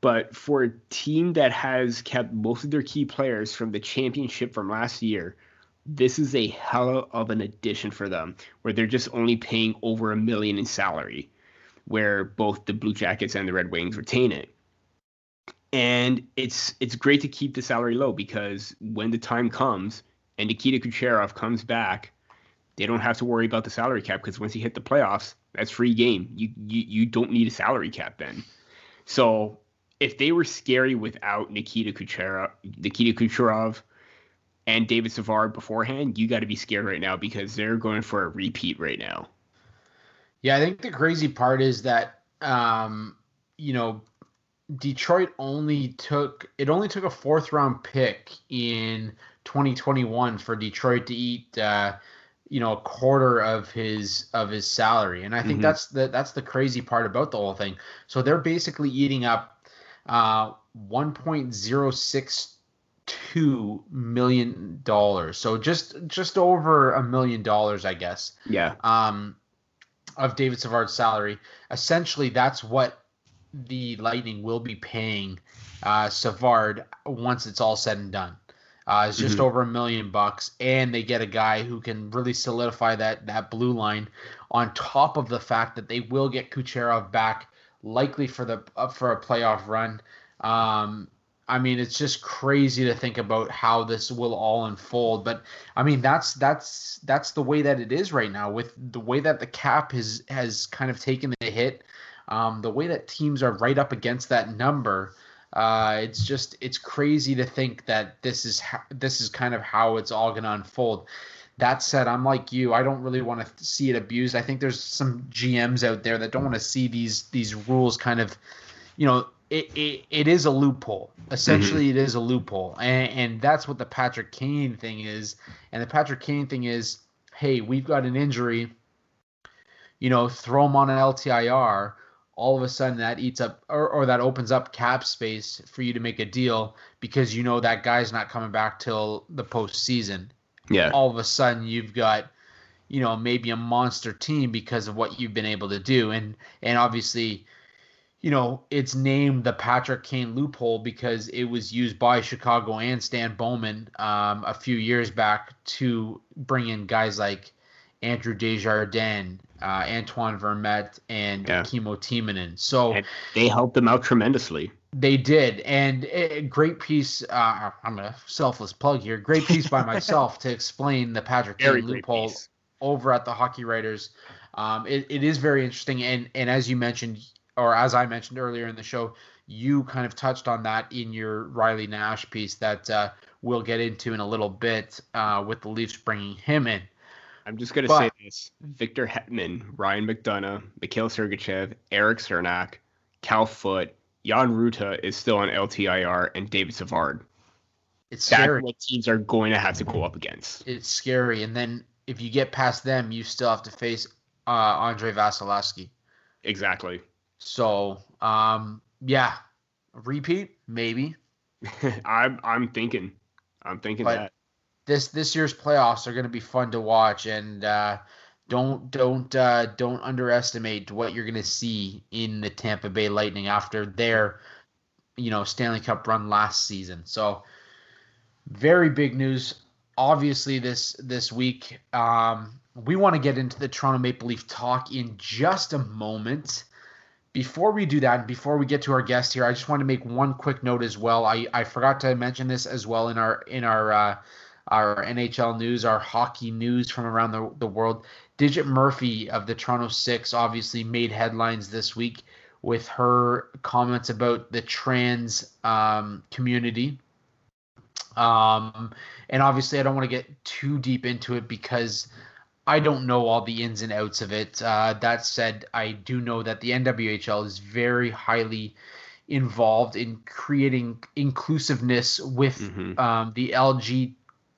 But for a team that has kept most of their key players from the championship from last year, this is a hell of an addition for them, where they're just only paying over a million in salary, where both the Blue Jackets and the Red Wings retain it. And it's it's great to keep the salary low because when the time comes and Nikita Kucherov comes back they don't have to worry about the salary cap because once you hit the playoffs, that's free game. You you you don't need a salary cap then. So if they were scary without Nikita Kucherov, Nikita Kucherov, and David Savard beforehand, you got to be scared right now because they're going for a repeat right now. Yeah, I think the crazy part is that um, you know Detroit only took it only took a fourth round pick in 2021 for Detroit to eat. Uh, you know a quarter of his of his salary. And i think mm-hmm. that's the that's the crazy part about the whole thing. So they're basically eating up uh 1.062 million dollars. So just just over a million dollars i guess yeah. um of david savard's salary. Essentially that's what the lightning will be paying uh savard once it's all said and done uh, is just mm-hmm. over a million bucks, and they get a guy who can really solidify that that blue line. On top of the fact that they will get Kucherov back, likely for the for a playoff run. Um, I mean, it's just crazy to think about how this will all unfold. But I mean, that's that's that's the way that it is right now, with the way that the cap has has kind of taken the hit, um, the way that teams are right up against that number. Uh, it's just it's crazy to think that this is ha- this is kind of how it's all going to unfold. That said, I'm like you. I don't really want to see it abused. I think there's some GMs out there that don't want to see these these rules kind of, you know, it, it, it is a loophole. Essentially, mm-hmm. it is a loophole, and, and that's what the Patrick Kane thing is. And the Patrick Kane thing is, hey, we've got an injury. You know, throw him on an LTIR all of a sudden that eats up or, or that opens up cap space for you to make a deal because you know that guy's not coming back till the postseason. Yeah. All of a sudden you've got, you know, maybe a monster team because of what you've been able to do. And and obviously, you know, it's named the Patrick Kane loophole because it was used by Chicago and Stan Bowman um, a few years back to bring in guys like Andrew Desjardins, uh, Antoine Vermette, and yeah. Kimmo Timonen. So and they helped them out tremendously. They did, and a great piece. Uh, I'm a selfless plug here. Great piece by myself to explain the Patrick Kane loophole over at the Hockey Writers. Um, it, it is very interesting, and and as you mentioned, or as I mentioned earlier in the show, you kind of touched on that in your Riley Nash piece that uh, we'll get into in a little bit uh, with the Leafs bringing him in. I'm just going to say this Victor Hedman, Ryan McDonagh, Mikhail Sergachev, Erik Cernak, Cal Foote, Jan Rutta is still on LTIR, and David Savard. It's That's scary. what teams are going to have to go up against. It's scary. And then if you get past them, you still have to face uh, Andrei Vasilevskiy. Exactly. So, um, yeah, repeat maybe. I'm I'm thinking, I'm thinking but that this this year's playoffs are going to be fun to watch, and uh, don't don't uh, don't underestimate what you're going to see in the Tampa Bay Lightning after their you know Stanley Cup run last season. So, very big news. Obviously, this this week, um, we want to get into the Toronto Maple Leaf talk in just a moment. Before we do that, before we get to our guest here, I just want to make one quick note as well. I, I forgot to mention this as well in our in our uh, our NHL news, our hockey news from around the, the world. Digit Murphy of the Toronto Six obviously made headlines this week with her comments about the trans um, community. Um, and obviously, I don't want to get too deep into it because I don't know all the ins and outs of it. Uh, that said, I do know that the NWHL is very highly involved in creating inclusiveness with mm-hmm. um, the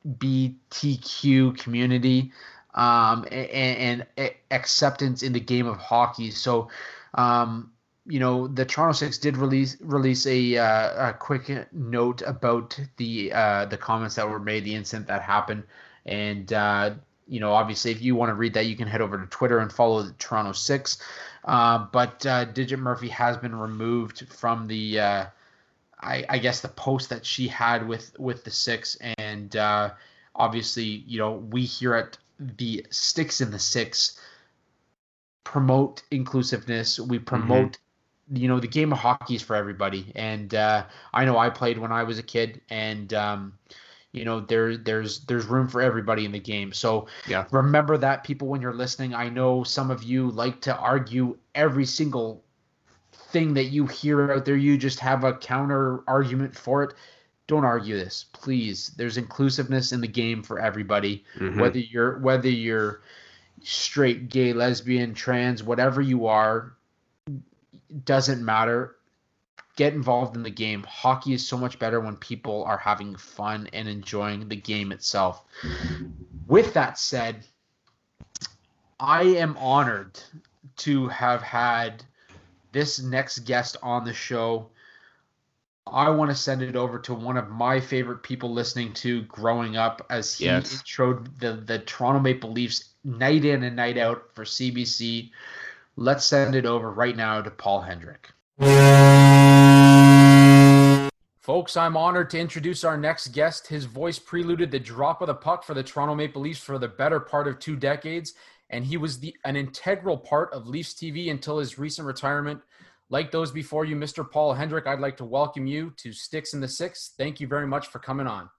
LGBTQ community um, and, and, acceptance in the game of hockey. So, um, you know, the Toronto Six did release release a, uh, a quick note about the uh, the comments that were made, the incident that happened, and uh, you know, obviously, if you want to read that, you can head over to Twitter and follow the Toronto Six. Uh, but uh, Digit Murphy has been removed from the, uh, I, I, guess, the post that she had with with the Six, and uh, obviously, you know, we here at the Sticks in the Six promote inclusiveness. We promote. Mm-hmm. You know the game of hockey is for everybody, and uh, I know I played when I was a kid, and um, you know there there's there's room for everybody in the game so yeah remember that people when you're listening i know some of you like to argue every single thing that you hear out there you just have a counter argument for it don't argue this please there's inclusiveness in the game for everybody mm-hmm. whether you're whether you're straight gay lesbian trans whatever you are doesn't matter get involved in the game. Hockey is so much better when people are having fun and enjoying the game itself. With that said, I am honored to have had this next guest on the show. I want to send it over to one of my favorite people listening to growing up as he yes. introed the, the Toronto Maple Leafs night in and night out for CBC. Let's send it over right now to Paul Hendrick. Folks, I'm honored to introduce our next guest. His voice preluded the drop of the puck for the Toronto Maple Leafs for the better part of two decades, and he was the, an integral part of Leafs TV until his recent retirement. Like those before you, Mr. Paul Hendrick, I'd like to welcome you to Sticks in the Six. Thank you very much for coming on.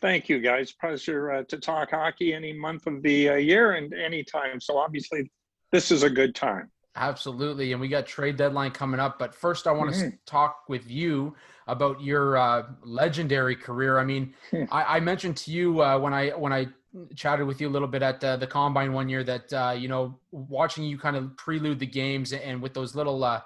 Thank you, guys. Pleasure uh, to talk hockey any month of the uh, year and any time. So obviously, this is a good time. Absolutely, and we got trade deadline coming up. But first, I want mm-hmm. to talk with you about your uh, legendary career. I mean, hmm. I, I, mentioned to you uh, when I when I chatted with you a little bit at uh, the combine one year that uh, you know watching you kind of prelude the games and with those little uh,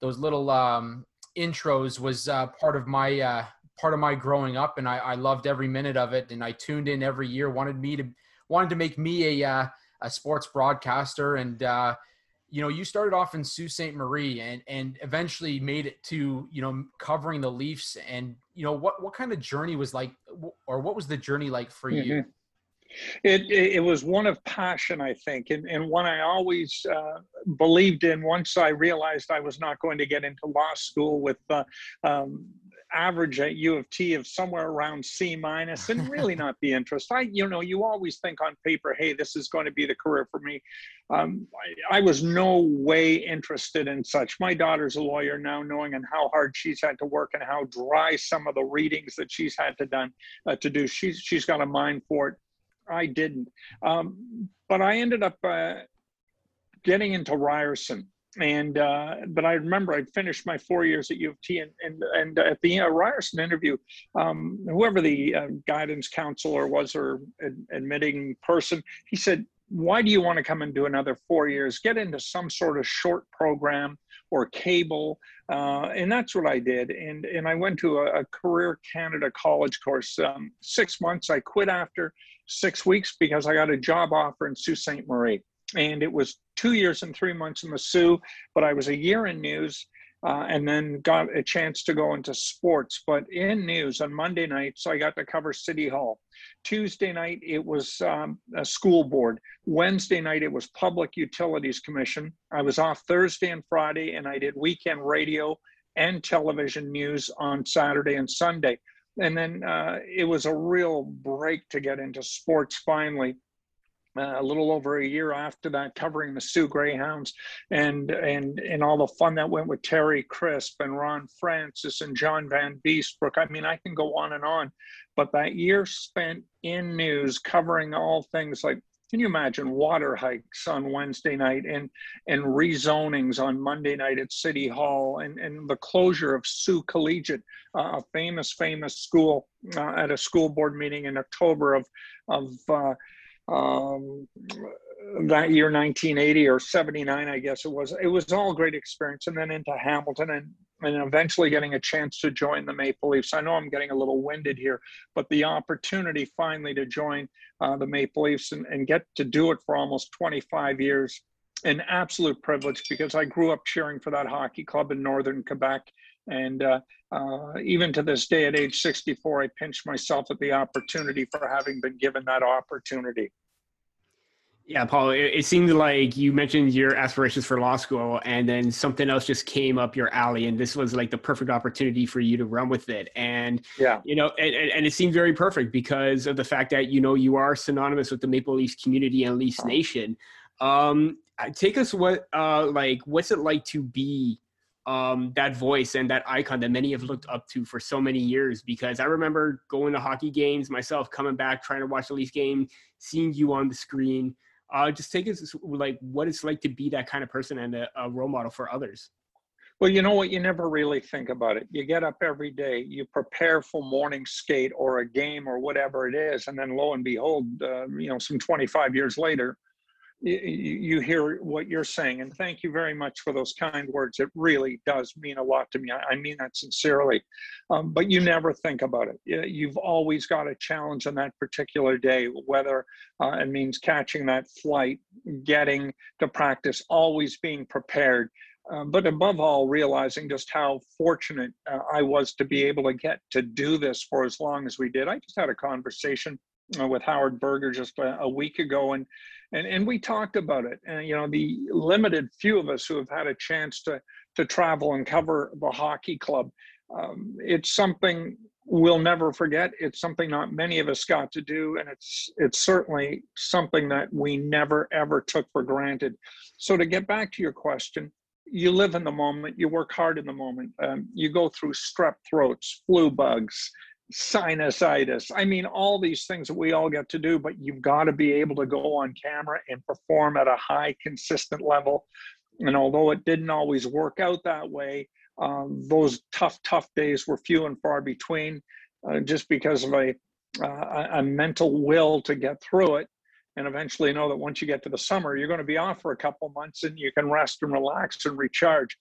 those little um, intros was uh, part of my part of my growing up, and I, I, loved every minute of it. And I tuned in every year. wanted me to wanted to make me a a sports broadcaster and you know, you started off in Sault Ste. Marie and and eventually made it to, you know, covering the Leafs and you know, what what kind of journey was like or what was the journey like for mm-hmm. you? It, it, was one of passion, I think, and, and one I always uh, believed in. Once I realized I was not going to get into law school with uh, um, average at U of T of somewhere around C minus and really not be interested. I, you know, you always think on paper, hey, this is going to be the career for me. Um, I, I, was no way interested in such. My daughter's a lawyer now, knowing and how hard she's had to work and how dry some of the readings that she's had to done uh, to do. She's she's got a mind for it. I didn't, um, but I ended up uh, getting into Ryerson and uh, but I remember I'd finished my four years at U of T, and and, and at the uh, Ryerson interview, um, whoever the uh, guidance counselor was or ad- admitting person, he said, "Why do you want to come and do another four years? Get into some sort of short program or cable." Uh, and that's what I did, and and I went to a, a Career Canada college course. Um, six months. I quit after six weeks because I got a job offer in Sault Ste. Marie and it was two years and three months in the Soo, but I was a year in news. Uh, and then got a chance to go into sports. But in news on Monday nights, I got to cover City Hall. Tuesday night, it was um, a school board. Wednesday night, it was Public Utilities Commission. I was off Thursday and Friday, and I did weekend radio and television news on Saturday and Sunday. And then uh, it was a real break to get into sports finally uh, a little over a year after that, covering the Soo Greyhounds and and and all the fun that went with Terry Crisp and Ron Francis and John Vanbiesbrouck. I mean, I can go on and on, but that year spent in news covering all things like can you imagine water hikes on Wednesday night and and rezonings on Monday night at City Hall and, and the closure of Sault Collegiate, uh, a famous famous school uh, at a school board meeting in October of of uh, um, that year 1980 or 79 i guess it was it was all great experience. And then into hamilton and and eventually getting a chance to join the maple leafs. I know i'm getting a little winded here but the opportunity finally to join uh, the maple leafs and, and get to do it for almost 25 years an absolute privilege because i grew up cheering for that hockey club in northern quebec and uh, uh, even to this day, at age 64, I pinch myself at the opportunity for having been given that opportunity. Yeah, Paul, it, it seemed like you mentioned your aspirations for law school, and then something else just came up your alley, and this was like the perfect opportunity for you to run with it. And yeah, you know, and, and it seemed very perfect because of the fact that you know you are synonymous with the Maple Leafs community and Leafs Nation. Um, take us what uh, like what's it like to be um, that voice and that icon that many have looked up to for so many years. Because I remember going to hockey games myself, coming back, trying to watch the Leafs game, seeing you on the screen. Uh, just take us like what it's like to be that kind of person and a, a role model for others. Well, you know what? You never really think about it. You get up every day, you prepare for morning skate or a game or whatever it is, and then lo and behold, uh, you know, some 25 years later, you hear what you're saying and thank you very much for those kind words. It really does mean a lot to me. I mean that sincerely. Um, but you never think about it. You've always got a challenge on that particular day whether uh, it means catching that flight getting to practice always being prepared uh, but above all, realizing just how fortunate uh, I was to be able to get to do this for as long as we did. I just had a conversation with Howard Berger just a, a, week ago, and and and we talked about it. And you know, the limited few of us who have had a chance to to travel and cover the hockey club, um, it's something we'll never forget. It's something not many of us got to do, and it's it's certainly something that we never ever took for granted. So to get back to your question, you live in the moment, you work hard in the moment. Um, you go through strep throats, flu bugs, sinusitis. I mean, all these things that we all get to do, but you've got to be able to go on camera and perform at a high, consistent level. And although it didn't always work out that way, um, those tough, tough days were few and far between uh, just because of a, uh, a mental will to get through it and eventually know that once you get to the summer, you're going to be off for a couple months and you can rest and relax and recharge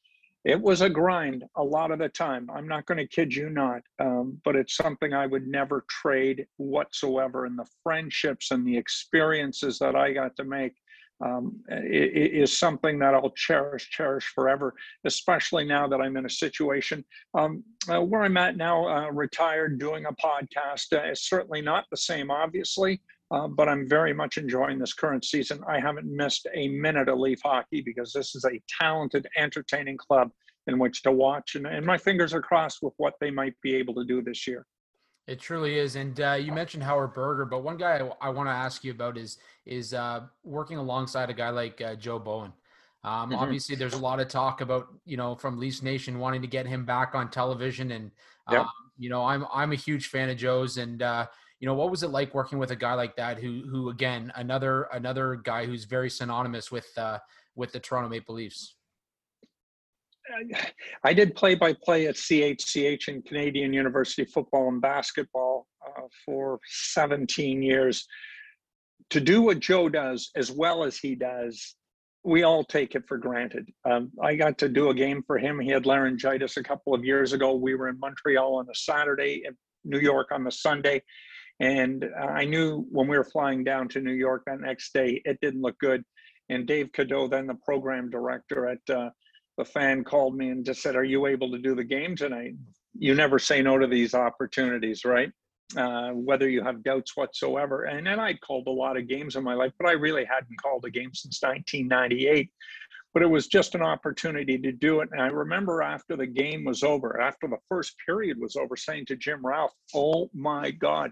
it was a grind a lot of the time. I'm not going to kid you not, um, but it's something I would never trade whatsoever. And the friendships and the experiences that I got to make um, is something that I'll cherish, cherish forever, especially now that I'm in a situation um, uh, where I'm at now, uh, retired, doing a podcast. Uh, certainly not the same, obviously, uh, but I'm very much enjoying this current season. I haven't missed a minute of Leaf hockey because this is a talented, entertaining club in which to watch, and, and my fingers are crossed with what they might be able to do this year. It truly is, and uh, you mentioned Howard Berger, but one guy I, I want to ask you about is is uh, working alongside a guy like uh, Joe Bowen. Um, mm-hmm. Obviously, there's a lot of talk about you know from Leafs Nation wanting to get him back on television, and yep. um, you know I'm I'm a huge fan of Joe's, and uh, you know what was it like working with a guy like that who who again another another guy who's very synonymous with uh, with the Toronto Maple Leafs. I did play by play at CHCH in Canadian University football and basketball uh, for 17 years. To do what Joe does as well as he does, we all take it for granted. Um, I got to do a game for him. He had laryngitis a couple of years ago. We were in Montreal on a Saturday, in New York on the Sunday. And I knew when we were flying down to New York that next day, it didn't look good. And Dave Cadeau, then the program director at uh, the fan called me and just said, "Are you able to do the game tonight?" You never say no to these opportunities, right? Uh, whether you have doubts whatsoever. And then I'd called a lot of games in my life, but I really hadn't called a game since 1998. But it was just an opportunity to do it. And I remember after the game was over, after the first period was over, saying to Jim Ralph, "Oh my God,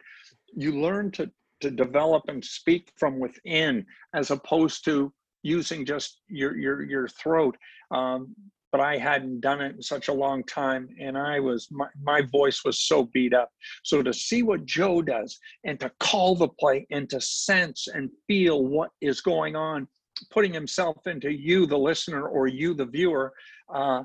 you learn to to develop and speak from within as opposed to using just your your your throat um, but I hadn't done it in such a long time, and I was my, my voice was so beat up. So to see what Joe does and to call the play and to sense and feel what is going on, putting himself into you, the listener, or you, the viewer, uh,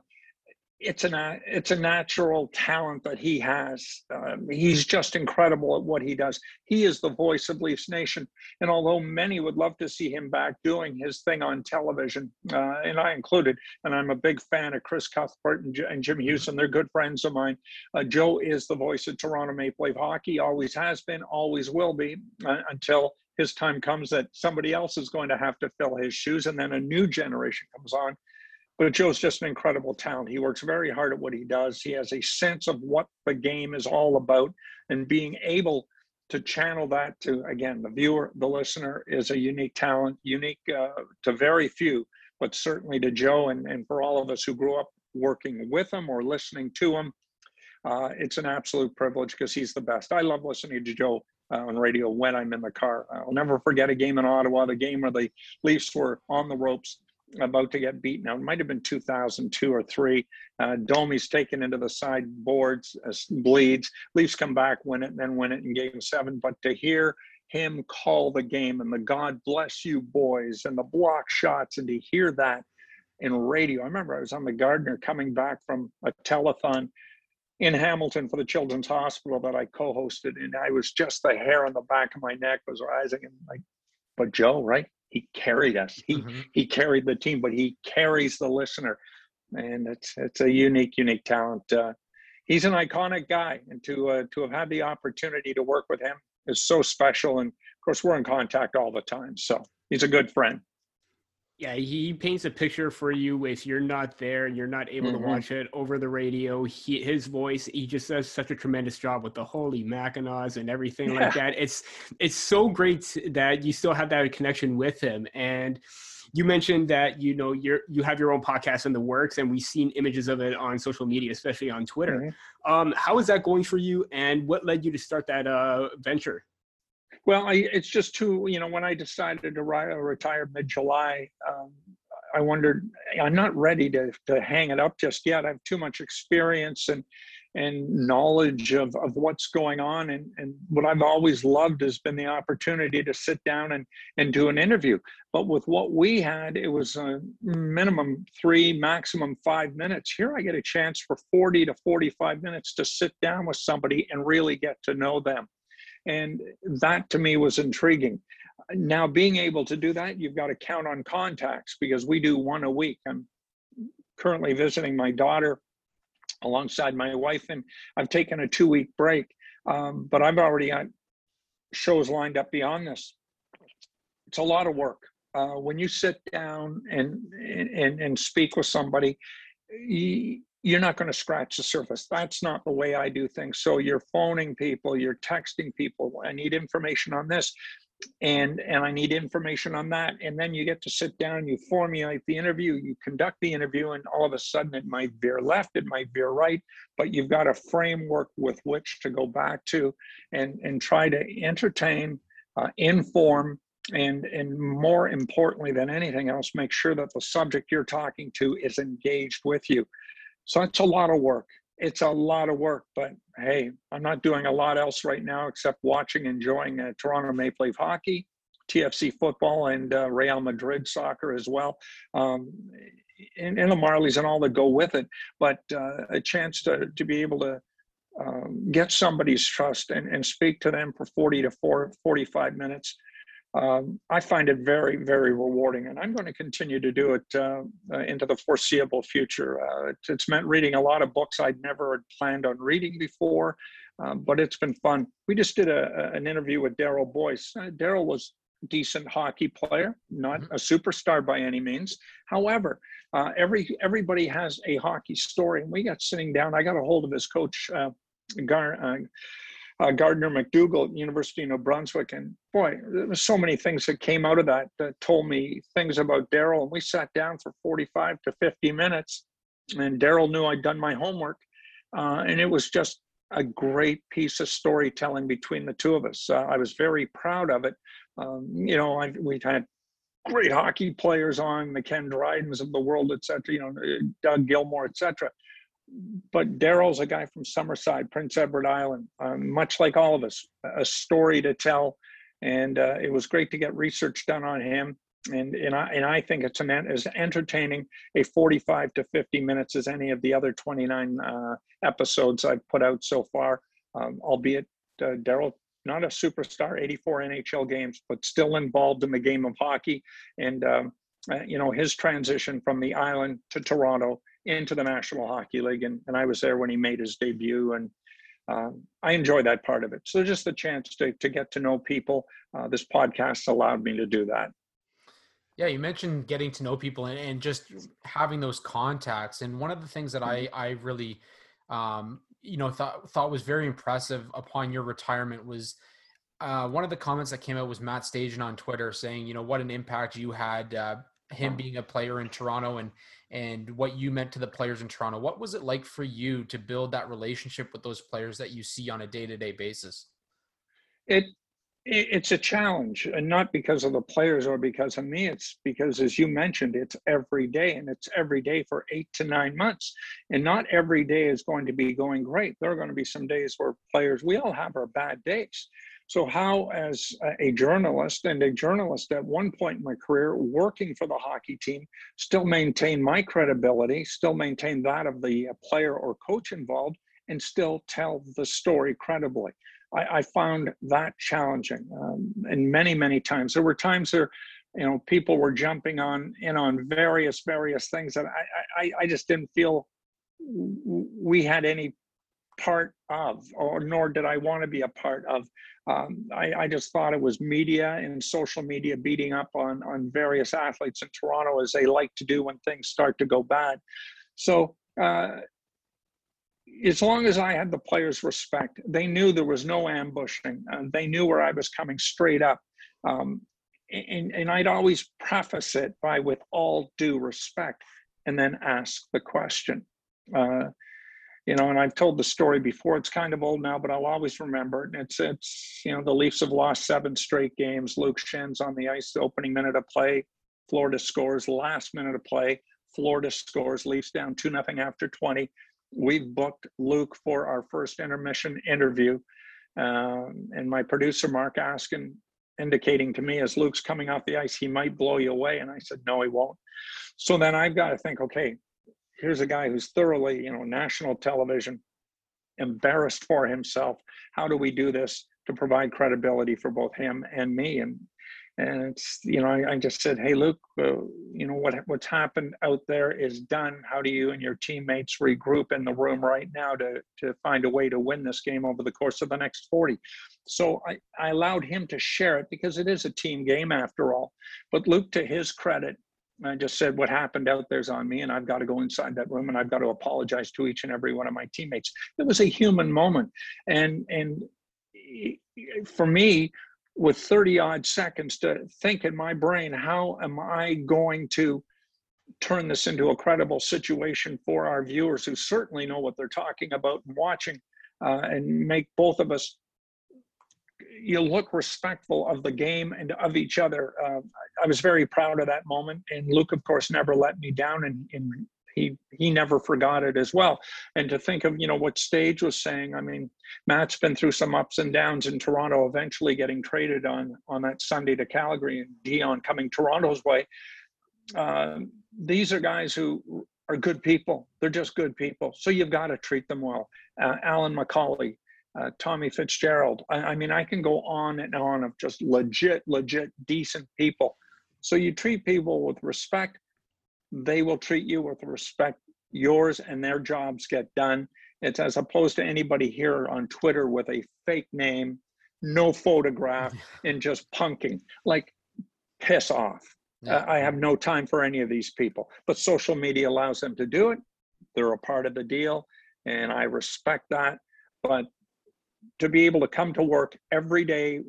it's a it's a natural talent that he has. Um, he's just incredible at what he does. He is the voice of Leafs Nation, and although many would love to see him back doing his thing on television, uh, and I included, and I'm a big fan of Chris Cuthbert and, and Jim Hughson. They're good friends of mine. Uh, Joe is the voice of Toronto Maple Leaf hockey. Always has been, always will be, uh, until his time comes that somebody else is going to have to fill his shoes, and then a new generation comes on but Joe's just an incredible talent. He works very hard at what he does. He has a sense of what the game is all about, and being able to channel that to again the viewer, the listener is a unique talent, unique uh, to very few, but certainly to Joe and, and for all of us who grew up working with him or listening to him. Uh, it's an absolute privilege because he's the best. I love listening to Joe uh, on radio when I'm in the car. I'll never forget a game in Ottawa, the game where the Leafs were on the ropes about to get beaten out. It might have been 2002 or three. Uh, Domi's taken into the sideboards, uh, bleeds. Leafs come back, win it, and then win it in game seven. But to hear him call the game and the God bless you boys and the block shots and to hear that in radio. I remember I was on the Gardiner coming back from a telethon in Hamilton for the Children's Hospital that I co-hosted, and I was just the hair on the back of my neck was rising, and like, but Joe, right? he carried us. He mm-hmm. he carried the team, but he carries the listener, and it's it's a unique unique talent. Uh, he's an iconic guy, and to uh, to have had the opportunity to work with him is so special. And of course, we're in contact all the time, so he's a good friend. Yeah, he paints a picture for you if you're not there and you're not able mm-hmm. to watch it over the radio. He, his voice, he just does such a tremendous job with the holy Mackinaws and everything yeah. like that. It's it's so great that you still have that connection with him. And you mentioned that you know you're you have your own podcast in the works, and we've seen images of it on social media, especially on Twitter. Mm-hmm. Um, how is that going for you, and what led you to start that uh, venture? Well, I, it's just too, you know, when I decided to retire mid July, um, I wondered, I'm not ready to, to hang it up just yet. I have too much experience and and knowledge of, of what's going on. And, and what I've always loved has been the opportunity to sit down and, and do an interview. But with what we had, it was a minimum three, maximum five minutes. Here I get a chance for 40 to 45 minutes to sit down with somebody and really get to know them. And that to me was intriguing. Now, being able to do that, you've got to count on contacts because we do one a week. I'm currently visiting my daughter alongside my wife, and I've taken a two week break. Um, but I've already got shows lined up beyond this. It's a lot of work. Uh, when you sit down and, and, and speak with somebody, you're not going to scratch the surface. That's not the way I do things. So you're phoning people, you're texting people. I need information on this. and and I need information on that. And then you get to sit down, you formulate the interview, you conduct the interview, and all of a sudden it might veer left, it might veer right, but you've got a framework with which to go back to and and try to entertain, uh, inform, and and more importantly than anything else, make sure that the subject you're talking to is engaged with you. So it's a lot of work it's a lot of work, but hey, I'm not doing a lot else right now except watching, enjoying uh, Toronto Maple Leaf hockey, TFC football, and uh, Real Madrid soccer as well, um, and, and, the Marlies and all that go with it. But uh, a chance to to be able to um, get somebody's trust and, and speak to them for 40 to 4, 45 minutes um, I find it very, very rewarding, and I'm going to continue to do it uh, uh, into the foreseeable future. Uh, it's, it's, meant reading a lot of books I'd never had planned on reading before, um, but it's been fun. We just did a, a, an interview with Darryl Boyce. Uh, Darryl was a decent hockey player, not mm-hmm. a superstar by any means. However, uh, every everybody has a hockey story, and we got sitting down. I got a hold of his coach. Uh, Gar, uh, Gardiner MacDougall at University of New Brunswick. And boy, there so many things that came out of that that told me things about Darryl. And we sat down for 45 to 50 minutes, and Darryl knew I'd done my homework. Uh, and it was just a great piece of storytelling between the two of us. Uh, I was very proud of it. Um, you know, I, we'd had great hockey players on, the Ken Drydens of the world, et cetera, you know, Doug Gilmour, et cetera but Darryl's a guy from Summerside, Prince Edward Island, um, much like all of us, a story to tell. And uh, it was great to get research done on him. And, and, I, and I think it's an, as entertaining a 45 to 50 minutes as any of the other 29 uh, episodes I've put out so far, um, albeit uh, Darryl, not a superstar, 84 NHL games, but still involved in the game of hockey. And, um, uh, you know, his transition from the island to Toronto into the National Hockey League, and, and I was there when he made his debut, and um, I enjoy that part of it. So just the chance to to get to know people. Uh, this podcast allowed me to do that. Yeah, you mentioned getting to know people and, and just having those contacts. And one of the things that I mm-hmm. I really, um, you know, thought thought was very impressive upon your retirement was. Uh, one of the comments that came out was Matt Stajan on Twitter saying, you know, what an impact you had, uh, him being a player in Toronto and and what you meant to the players in Toronto. What was it like for you to build that relationship with those players that you see on a day-to-day basis? It it's a challenge and not because of the players or because of me it's because as you mentioned it's every day and it's every day for eight to nine months and not every day is going to be going great there are going to be some days where players we all have our bad days so, how, as a journalist and a journalist at one point in my career working for the hockey team, still maintain my credibility, still maintain that of the player or coach involved, and still tell the story credibly? I, I found that challenging. Um, and many, many times, there were times there, you know, people were jumping on in on various, various things that I, I, I just didn't feel we had any part of, or nor did I want to be a part of. Um, I, I, just thought it was media and social media beating up on on various athletes in Toronto as they like to do when things start to go bad. So uh, as long as I had the players' respect, they knew there was no ambushing. Uh, they knew where I was coming straight up. Um, and, and I'd always preface it by with all due respect and then ask the question. Uh, you know, and I've told the story before. It's kind of old now, but I'll always remember it. It's it's you know the Leafs have lost seven straight games. Luke Schenn's on the ice, the opening minute of play. Florida scores last minute of play. Florida scores. Leafs down two nothing after 20. We've booked Luke for our first intermission interview, um, and my producer Mark Askin indicating to me as Luke's coming off the ice, he might blow you away. And I said, no, he won't. So then I've got to think, okay, here's a guy who's thoroughly, you know, national television, embarrassed for himself. How do we do this to provide credibility for both him and me? And and it's you know I, I just said, hey Luke, uh, you know what what's happened out there is done. How do you and your teammates regroup in the room right now to to find a way to win this game over the course of the next 40? So I, I allowed him to share it because it is a team game after all. But Luke, to his credit, I just said what happened out there's on me, and I've got to go inside that room and I've got to apologize to each and every one of my teammates. It was a human moment, and and for me, with 30 odd seconds to think in my brain, how am I going to turn this into a credible situation for our viewers who certainly know what they're talking about and watching uh, and make both of us you look respectful of the game and of each other. Uh, I was very proud of that moment, and Luke, of course, never let me down, and, and he he never forgot it as well. And to think of you know what Stage was saying, I mean, Matt's been through some ups and downs in Toronto, eventually getting traded on on that Sunday to Calgary, and Dion coming Toronto's way. Uh, these are guys who are good people. They're just good people. So you've got to treat them well. Uh, Alyn McCauley, uh, Tommy Fitzgerald. I, I, mean, I can go on and on of just legit, legit, decent people. So you treat people with respect, they will treat you with respect. Yours and their jobs get done. It's as opposed to anybody here on Twitter with a fake name, no photograph, and just punking. Like, piss off. Uh, I have no time for any of these people. But social media allows them to do it. They're a part of the deal, and I respect that. But to be able to come to work every day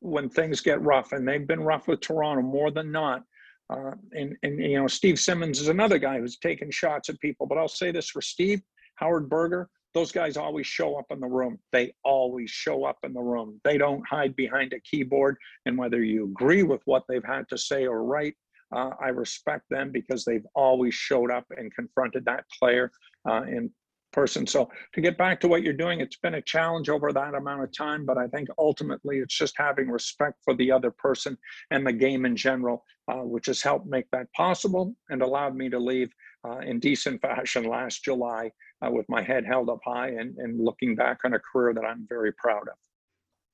when things get rough, and they've been rough with Toronto more than not. Uh, and and you know Steve Simmons is another guy who's taken shots at people. But I'll say this for Steve Howard Berger, those guys always show up in the room. They always show up in the room. They don't hide behind a keyboard. And whether you agree with what they've had to say or write, uh, I respect them because they've always showed up and confronted that player uh, in person. So to get back to what you're doing, it's been a challenge over that amount of time, but I think ultimately it's just having respect for the other person and the game in general, uh, which has helped make that possible and allowed me to leave uh, in decent fashion last July uh, with my head held up high and, and looking back on a career that I'm very proud of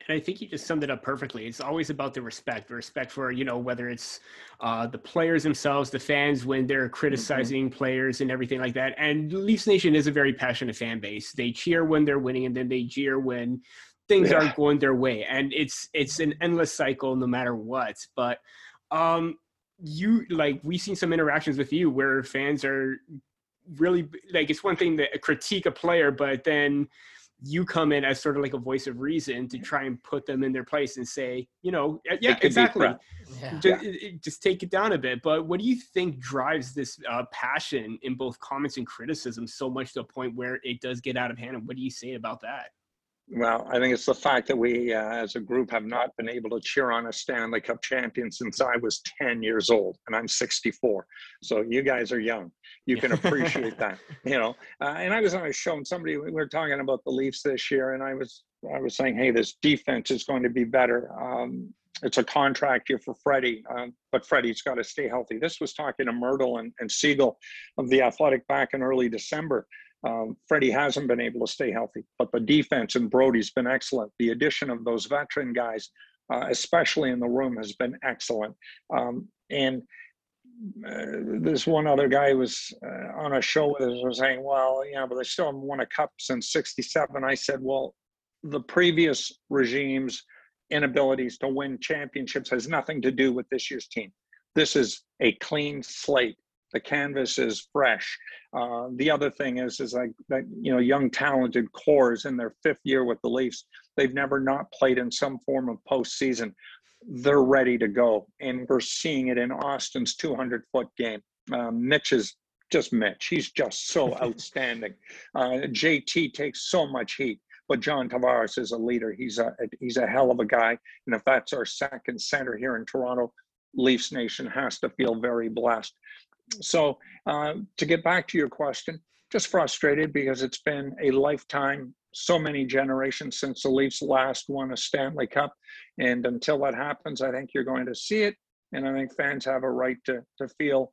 and I think you just summed it up perfectly. It's always about the respect, the respect for you know whether it's uh, the players themselves, the fans when they're mm-hmm. criticizing mm-hmm. players and everything like that. And Leafs Nation is a very passionate fan base. They cheer when they're winning, and then they jeer when things yeah. aren't going their way. And it's it's an endless cycle, no matter what. But um, you like we've seen some interactions with you where fans are really like it's one thing to critique a player, but then you come in as sort of like a voice of reason to try and put them in their place and say, you know, yeah, exactly. Yeah. Just, just, take it down a bit. But what do you think drives this uh, passion in both comments and criticism so much to a point where it does get out of hand? And what do you say about that? Well, I think it's the fact that we, uh, as a group, have not been able to cheer on a Stanley Cup champion since I was 10 years old, and I'm 64. So you guys are young. You can appreciate that, you know. Uh, and I was on a show, and somebody we were talking about the Leafs this year, and I was I was saying, hey, this defense is going to be better. Um, it's a contract year for Freddie, uh, but Freddie's got to stay healthy. This was talking to Mirtle and, and Siegel of the Athletic back in early December. Um, Freddie hasn't been able to stay healthy, but the defense and Brodie's been excellent. The addition of those veteran guys, uh, especially in the room, has been excellent. Um, and uh, this one other guy was uh, on a show with us was saying, well, you know, but they still haven't won a cup since 67. I said, well, the previous regime's inabilities to win championships has nothing to do with this year's team. This is a clean slate the canvas is fresh. Uh, the other thing is, is like that, you know, young talented cores in their fifth year with the Leafs, they've never not played in some form of postseason. They're ready to go, and we're seeing it in Austin's 200 foot game. Um, Mitch is just Mitch. He's just so outstanding. Uh, JT takes so much heat, but John Tavares is a leader. He's a he's a hell of a guy. And if that's our second center here in Toronto, Leafs Nation has to feel very blessed so uh, to get back to your question, just frustrated because it's been a lifetime, so many generations since the Leafs last won a Stanley Cup. And until that happens, I think you're going to see it. And I think fans have a right to, to feel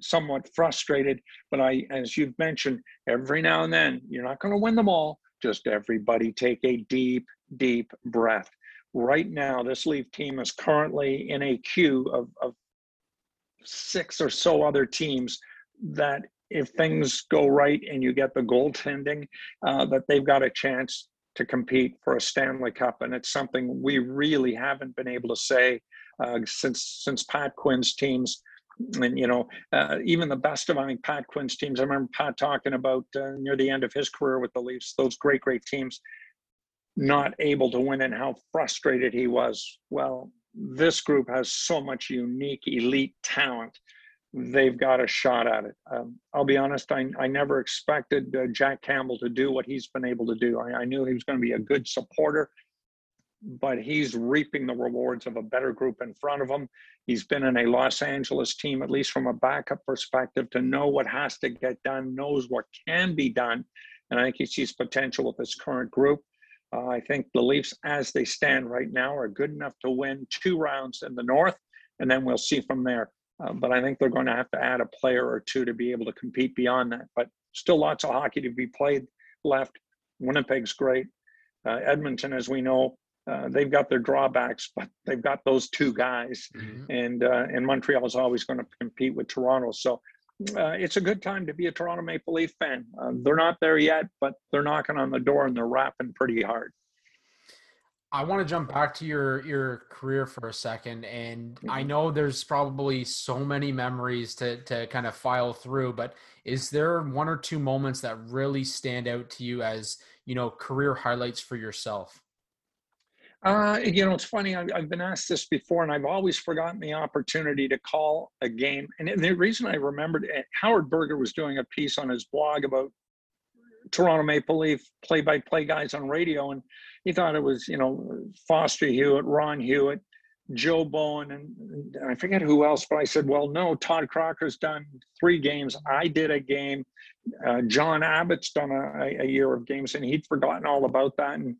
somewhat frustrated. But I, as you've mentioned, every now and then, you're not going to win them all. Just everybody take a deep, deep breath. Right now, this Leaf team is currently in a queue of, of six or so other teams that if things go right and you get the goaltending, uh, that they've got a chance to compete for a Stanley Cup, and it's something we really haven't been able to say uh, since since Pat Quinn's teams. And you know, uh, even the best of I think Pat Quinn's teams. I remember Pat talking about uh, near the end of his career with the Leafs, those great, great teams. not able to win and how frustrated he was. Well, this group has so much unique elite talent. They've got a shot at it. Um, I'll be honest, I, I never expected uh, Jack Campbell to do what he's been able to do. I, I knew he was going to be a good supporter, but he's reaping the rewards of a better group in front of him. He's been in a Los Angeles team, at least from a backup perspective, to know what has to get done, knows what can be done. And I think he sees potential with this current group. Uh, I think the Leafs, as they stand right now, are good enough to win two rounds in the North, and then we'll see from there. Uh, but I think they're going to have to add a player or two to be able to compete beyond that. But still, lots of hockey to be played left. Winnipeg's great. Uh, Edmonton, as we know, uh, they've got their drawbacks, but they've got those two guys, mm-hmm. and uh, and Montreal is always going to compete with Toronto. So uh, it's a good time to be a Toronto Maple Leaf fan. Uh, they're not there yet, but they're knocking on the door and they're rapping pretty hard. I want to jump back to your your career for a second, and mm-hmm. I know there's probably so many memories to to kind of file through, but is there one or two moments that really stand out to you as you know career highlights for yourself? Uh, you know, it's funny. I've, I've, been asked this before, and I've always forgotten the opportunity to call a game. And the reason I remembered, eh, Howard Berger was doing a piece on his blog about Toronto Maple Leaf play-by-play guys on radio, and he thought it was, you know, Foster Hewitt, Ron Hewitt, Joe Bowen, and, and I forget who else. But I said, well, no, Todd Crocker's done three games. I did a game. Uh, John Abbott's done a, a year of games, and he'd forgotten all about that. And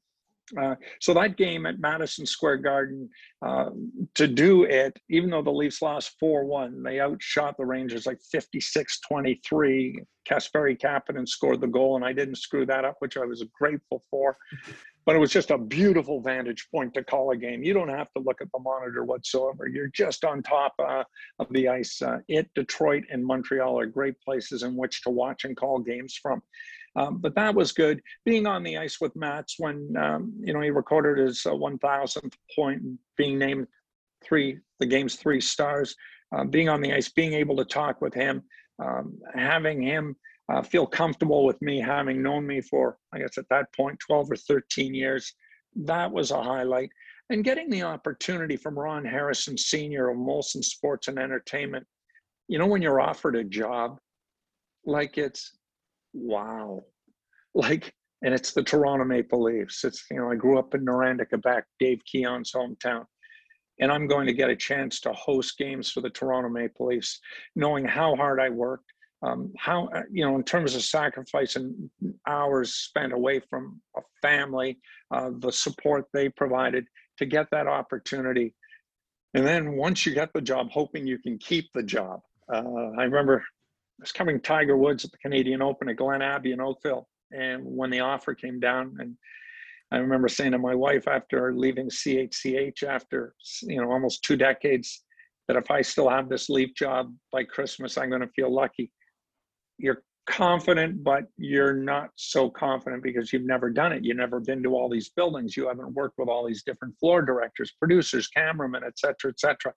uh, so that game at Madison Square Garden, uh, to do it, even though the Leafs lost 4 1, they outshot the Rangers like 56 23. Kasperi Kapanen scored the goal, and I didn't screw that up, which I was grateful for. But it was just a beautiful vantage point to call a game. You don't have to look at the monitor whatsoever. You're just on top uh, of the ice. Uh, it, Detroit, and Montreal are great places in which to watch and call games from. Um, but that was good. Being on the ice with Mats when um, you know he recorded his uh, 1,000th point, being named three the game's three stars. Uh, being on the ice, being able to talk with him, um, having him uh, feel comfortable with me, having known me for I guess at that point 12 or 13 years, that was a highlight. And getting the opportunity from Ron Harrison Sr. of Molson Sports and Entertainment, you know, when you're offered a job, like it's wow. Like, and it's the Toronto Maple Leafs. It's, you know, I grew up in Noranda, Quebec, Dave Keon's hometown. And I'm going to get a chance to host games for the Toronto Maple Leafs, knowing how hard I worked, um, how, uh, you know, in terms of sacrifice and hours spent away from a family, uh, the support they provided to get that opportunity. And then once you get the job, hoping you can keep the job. Uh, I remember was covering Tiger Woods at the Canadian Open at Glen Abbey in Oakville. And when the offer came down, and I remember saying to my wife after leaving CHCH after you know almost two decades that if I still have this leaf job by Christmas, I'm going to feel lucky. You're confident, but you're not so confident because you've never done it. You've never been to all these buildings. You haven't worked with all these different floor directors, producers, cameramen, et cetera, et cetera.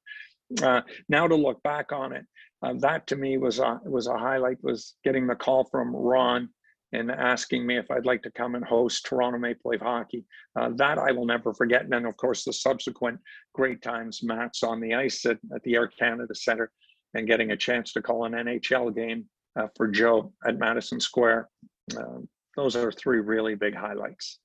Uh, now to look back on it, uh, that to me was a was a highlight. Was getting the call from Ron and asking me if I'd like to come and host Toronto Maple Leaf hockey. Uh, that I will never forget. And then, of course, the subsequent great times Mats on the ice at, at the Air Canada Center and getting a chance to call an NHL game uh, for Joe at Madison Square. Uh, those are three really big highlights.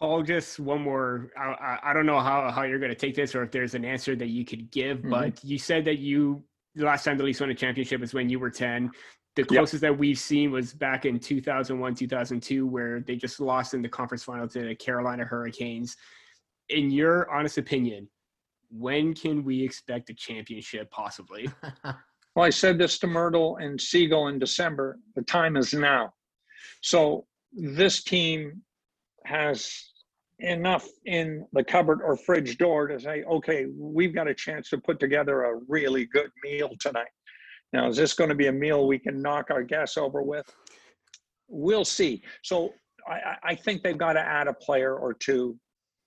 Paul, just one more. I, I don't know how, how you're going to take this or if there's an answer that you could give, mm-hmm. but you said that you, the last time the Leafs won a championship was when you were 10. The closest yep. that we've seen was back in 2001, 2002, where they just lost in the conference final to the Carolina Hurricanes. In your honest opinion, when can we expect a championship possibly? well, I said this to Mirtle and Siegel in December. The time is now. So this team has enough in the cupboard or fridge door to say, okay, we've got a chance to put together a really good meal tonight. Now, is this going to be a meal we can knock our guests over with? We'll see. So I, I think they've got to add a player or two,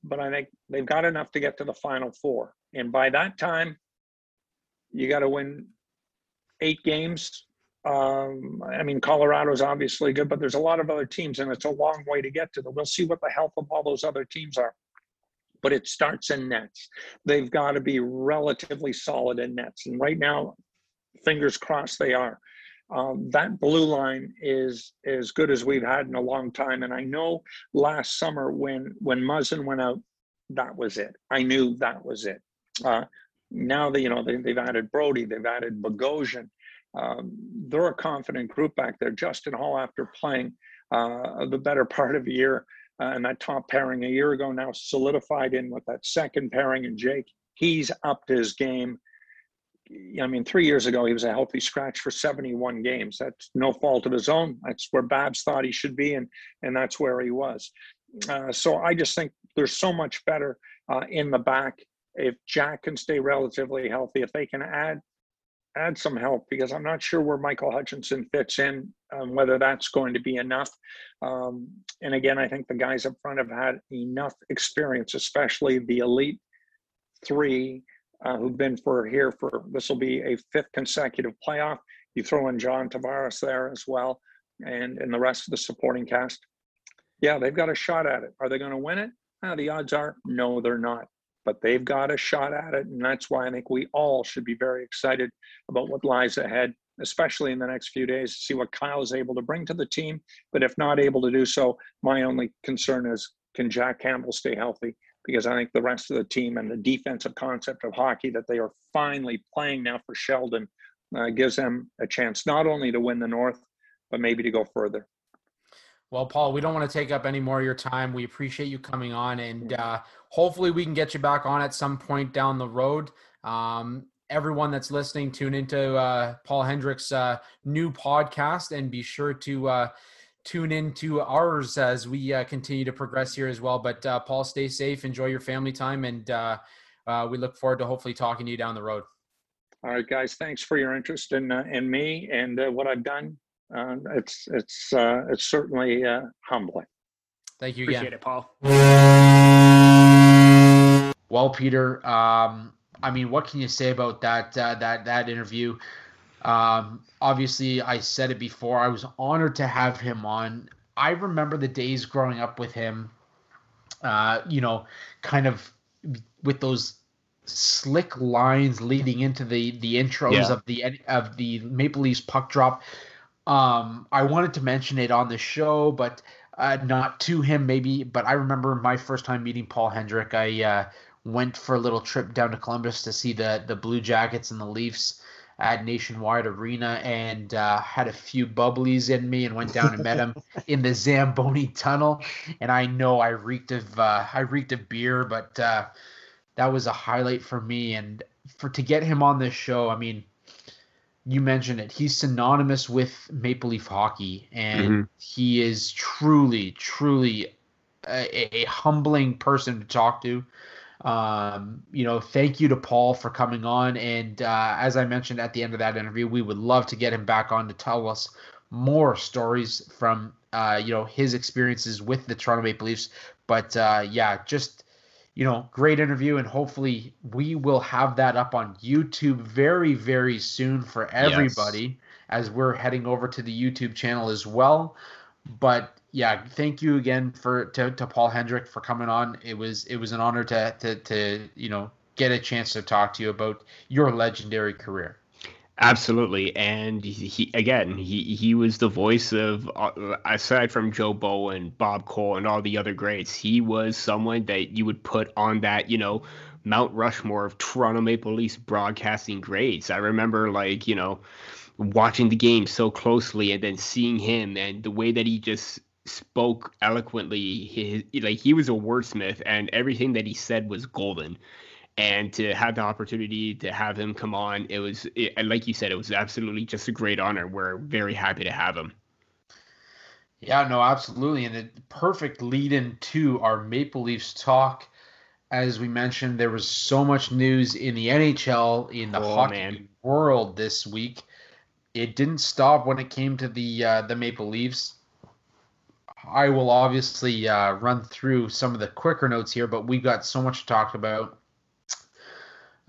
but I think they've got enough to get to the final four. And by that time, you got to win eight games Um, I mean, Colorado's obviously good, but there's a lot of other teams, and it's a long way to get to them. We'll see what the health of all those other teams are. But it starts in nets. They've got to be relatively solid in nets. And right now, fingers crossed they are. Um, that blue line is as good as we've had in a long time. And I know last summer when when Muzzin went out, that was it. I knew that was it. Uh, now that you know they, have added Brodie, they've added Bogosian. Um, they're a confident group back there. Justin Holl, after playing uh, the better part of a year, uh, and that top pairing a year ago, now solidified in with that second pairing and Jake. He's upped his game. I mean, three years ago, he was a healthy scratch for 71 games. That's no fault of his own. That's where Babs thought he should be, and, and that's where he was. Uh, so I just think there's so much better uh, in the back if Jack can stay relatively healthy. If they can add add some help, because I'm not sure where Michael Hutchinson fits in, um, whether that's going to be enough. Um, and again, I think the guys up front have had enough experience, especially the elite three uh, who've been for here for this will be a fifth consecutive playoff. You throw in John Tavares there as well, and and the rest of the supporting cast. Yeah, they've got a shot at it. Are they going to win it? Uh, the odds are no, they're not. But they've got a shot at it, and that's why I think we all should be very excited about what lies ahead, especially in the next few days. To see what Kyle is able to bring to the team. But if not able to do so, my only concern is can Jack Campbell stay healthy? because I think the rest of the team and the defensive concept of hockey that they are finally playing now for Sheldon uh, gives them a chance not only to win the North, but maybe to go further. Well, Paul, we don't want to take up any more of your time. We appreciate you coming on, and uh, hopefully, we can get you back on at some point down the road. Um, everyone that's listening, tune into uh, Paul Hendrick's uh, new podcast, and be sure to uh, tune into ours as we uh, continue to progress here as well. But uh, Paul, stay safe, enjoy your family time, and uh, uh we look forward to hopefully talking to you down the road. All right, guys. Thanks for your interest in uh, in me and uh, what I've done. It's it's it's certainly humbling. Thank you Appreciate again. it, Paul. Well, Peter. Um, I mean, what can you say about that that that interview? Um, obviously, I said it before. I was honored to have him on. I remember the days growing up with him. Uh, you know, kind of with those slick lines leading into the the intros yeah. of the of the Maple Leafs puck drop. Um, I wanted to mention it on the show, but uh, not to him maybe. But I remember my first time meeting Paul Hendrick. I uh, went for a little trip down to Columbus to see the the Blue Jackets and the Leafs at Nationwide Arena and uh, had a few bubblies in me and went down and met him in the Zamboni Tunnel. And I know I reeked of uh, I reeked of beer, but uh, that was a highlight for me. And for to get him on this show, I mean, you mentioned it. He's synonymous with Maple Leaf hockey, and mm-hmm. he is truly, truly a, a humbling person to talk to. Um, you know, thank you to Paul for coming on. And uh, as I mentioned at the end of that interview, we would love to get him back on to tell us more stories from uh, you know his experiences with the Toronto Maple Leafs. But uh, yeah, just you know, great interview, and hopefully we will have that up on YouTube very, very soon for everybody yes. as we're heading over to the YouTube channel as well. But yeah, thank you again for to, to Paul Hendrick for coming on. It was it was an honor to to to you know get a chance to talk to you about your legendary career. Absolutely, and he again he he was the voice of uh, aside from Joe Bowen, Bob Cole, and all the other greats. He was someone that you would put on that you know Mount Rushmore of Toronto Maple Leafs broadcasting greats. I remember like you know watching the game so closely and then seeing him and the way that he just spoke eloquently. He, like he was a wordsmith, and everything that he said was golden. And to have the opportunity to have him come on, it was, it, like you said, it was absolutely just a great honor. We're very happy to have him. Yeah, no, absolutely, and the perfect lead in to our Maple Leafs talk. As we mentioned, there was so much news in the NHL, in the oh, hockey man. world this week. It didn't stop when it came to the uh, the Maple Leafs I will obviously uh, run through some of the quicker notes here, but we've got so much to talk about.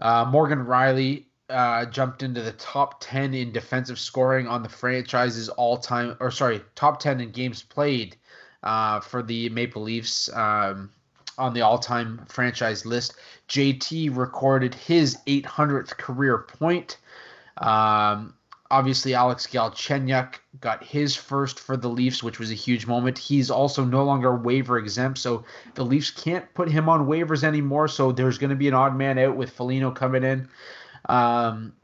Uh, Morgan Rielly uh, jumped into the top 10 in defensive scoring on the franchise's all time, or sorry, top 10 in games played uh, for the Maple Leafs um, on the all time franchise list. JT recorded his 800th career point. Um, obviously, Alex Galchenyuk got his first for the Leafs, which was a huge moment. He's also no longer waiver exempt, so the Leafs can't put him on waivers anymore. So there's going to be an odd man out with Foligno coming in. Um,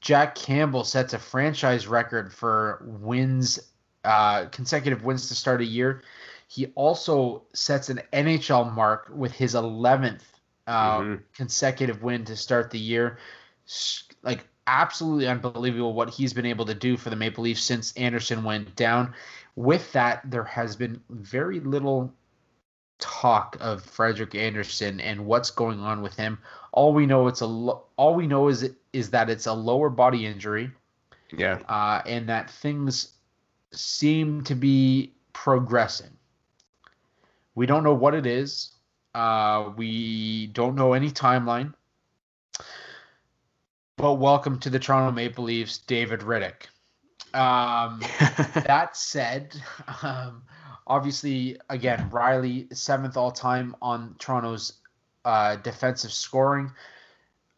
Jack Campbell sets a franchise record for wins, uh, consecutive wins to start a year. He also sets an NHL mark with his 11th uh, mm-hmm. consecutive win to start the year. Like absolutely unbelievable what he's been able to do for the Maple Leafs since Andersen went down. With that, there has been very little talk of Frederik Andersen and what's going on with him. All we know it's a lo- all we know is is that it's a lower body injury. Yeah. Uh, and that things seem to be progressing. We don't know what it is. Uh, we don't know any timeline. But welcome to the Toronto Maple Leafs, David Rittich. Um, that said, um, obviously, again, Rielly, seventh all time on Toronto's uh, defensive scoring.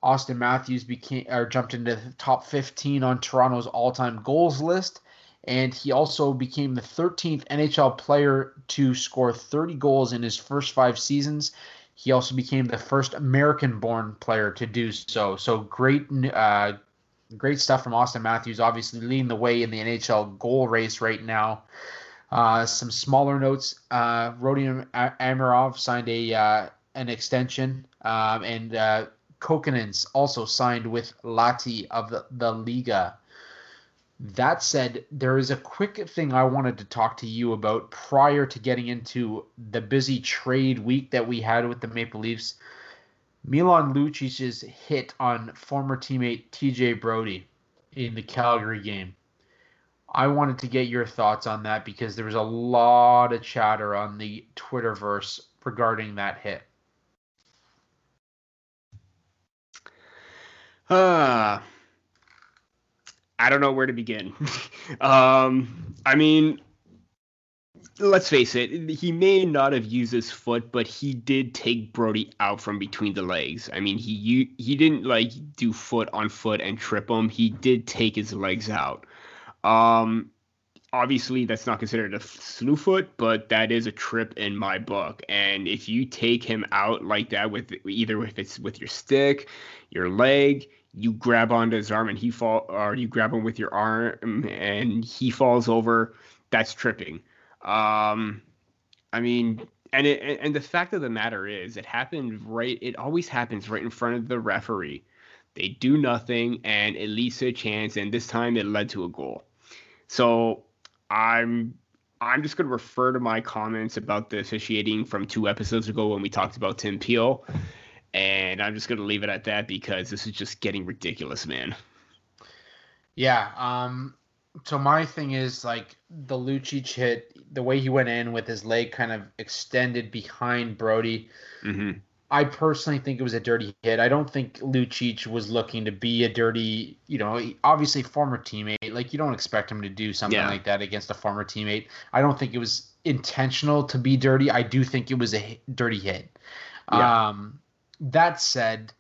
Austin Matthews became or jumped into the top 15 on Toronto's all-time goals list, and he also became the 13th NHL player to score 30 goals in his first five seasons. He also became the first American-born player to do so. So great, uh, great stuff from Austin Matthews. Obviously leading the way in the NHL goal race right now. Uh, some smaller notes: uh, Rodion Amirov signed a uh, an extension, um, and uh, Kokkonen's also signed with Lahti of the, the Liiga. That said, there is a quick thing I wanted to talk to you about prior to getting into the busy trade week that we had with the Maple Leafs. Milan Lucic's hit on former teammate TJ Brodie in the Calgary game. I wanted to get your thoughts on that because there was a lot of chatter on the Twitterverse regarding that hit. Uh, I don't know where to begin. um, I mean, let's face it, he may not have used his foot, but he did take Brodie out from between the legs. I mean, he he didn't like do foot on foot and trip him. He did take his legs out. Um, obviously that's not considered a slew foot, but that is a trip in my book. And if you take him out like that with either if it's with your stick, your leg, you grab onto his arm and he fall or you grab him with your arm and he falls over that's tripping. Um i mean and it and the fact of the matter is it happened right it always happens right in front of the referee. They do nothing and it leads to a chance and this time it led to a goal. So i'm i'm just going to refer to my comments about the officiating from two episodes ago when we talked about tim peel and I'm just going to leave it at that because this is just getting ridiculous, man. Yeah. Um, so my thing is like the Lucic hit, the way he went in with his leg kind of extended behind Brodie. Mm-hmm. I personally think it was a dirty hit. I don't think Lucic was looking to be a dirty, you know, obviously former teammate. Like you don't expect him to do something yeah. like that against a former teammate. I don't think it was intentional to be dirty. I do think it was a dirty hit. Yeah. Um, that said,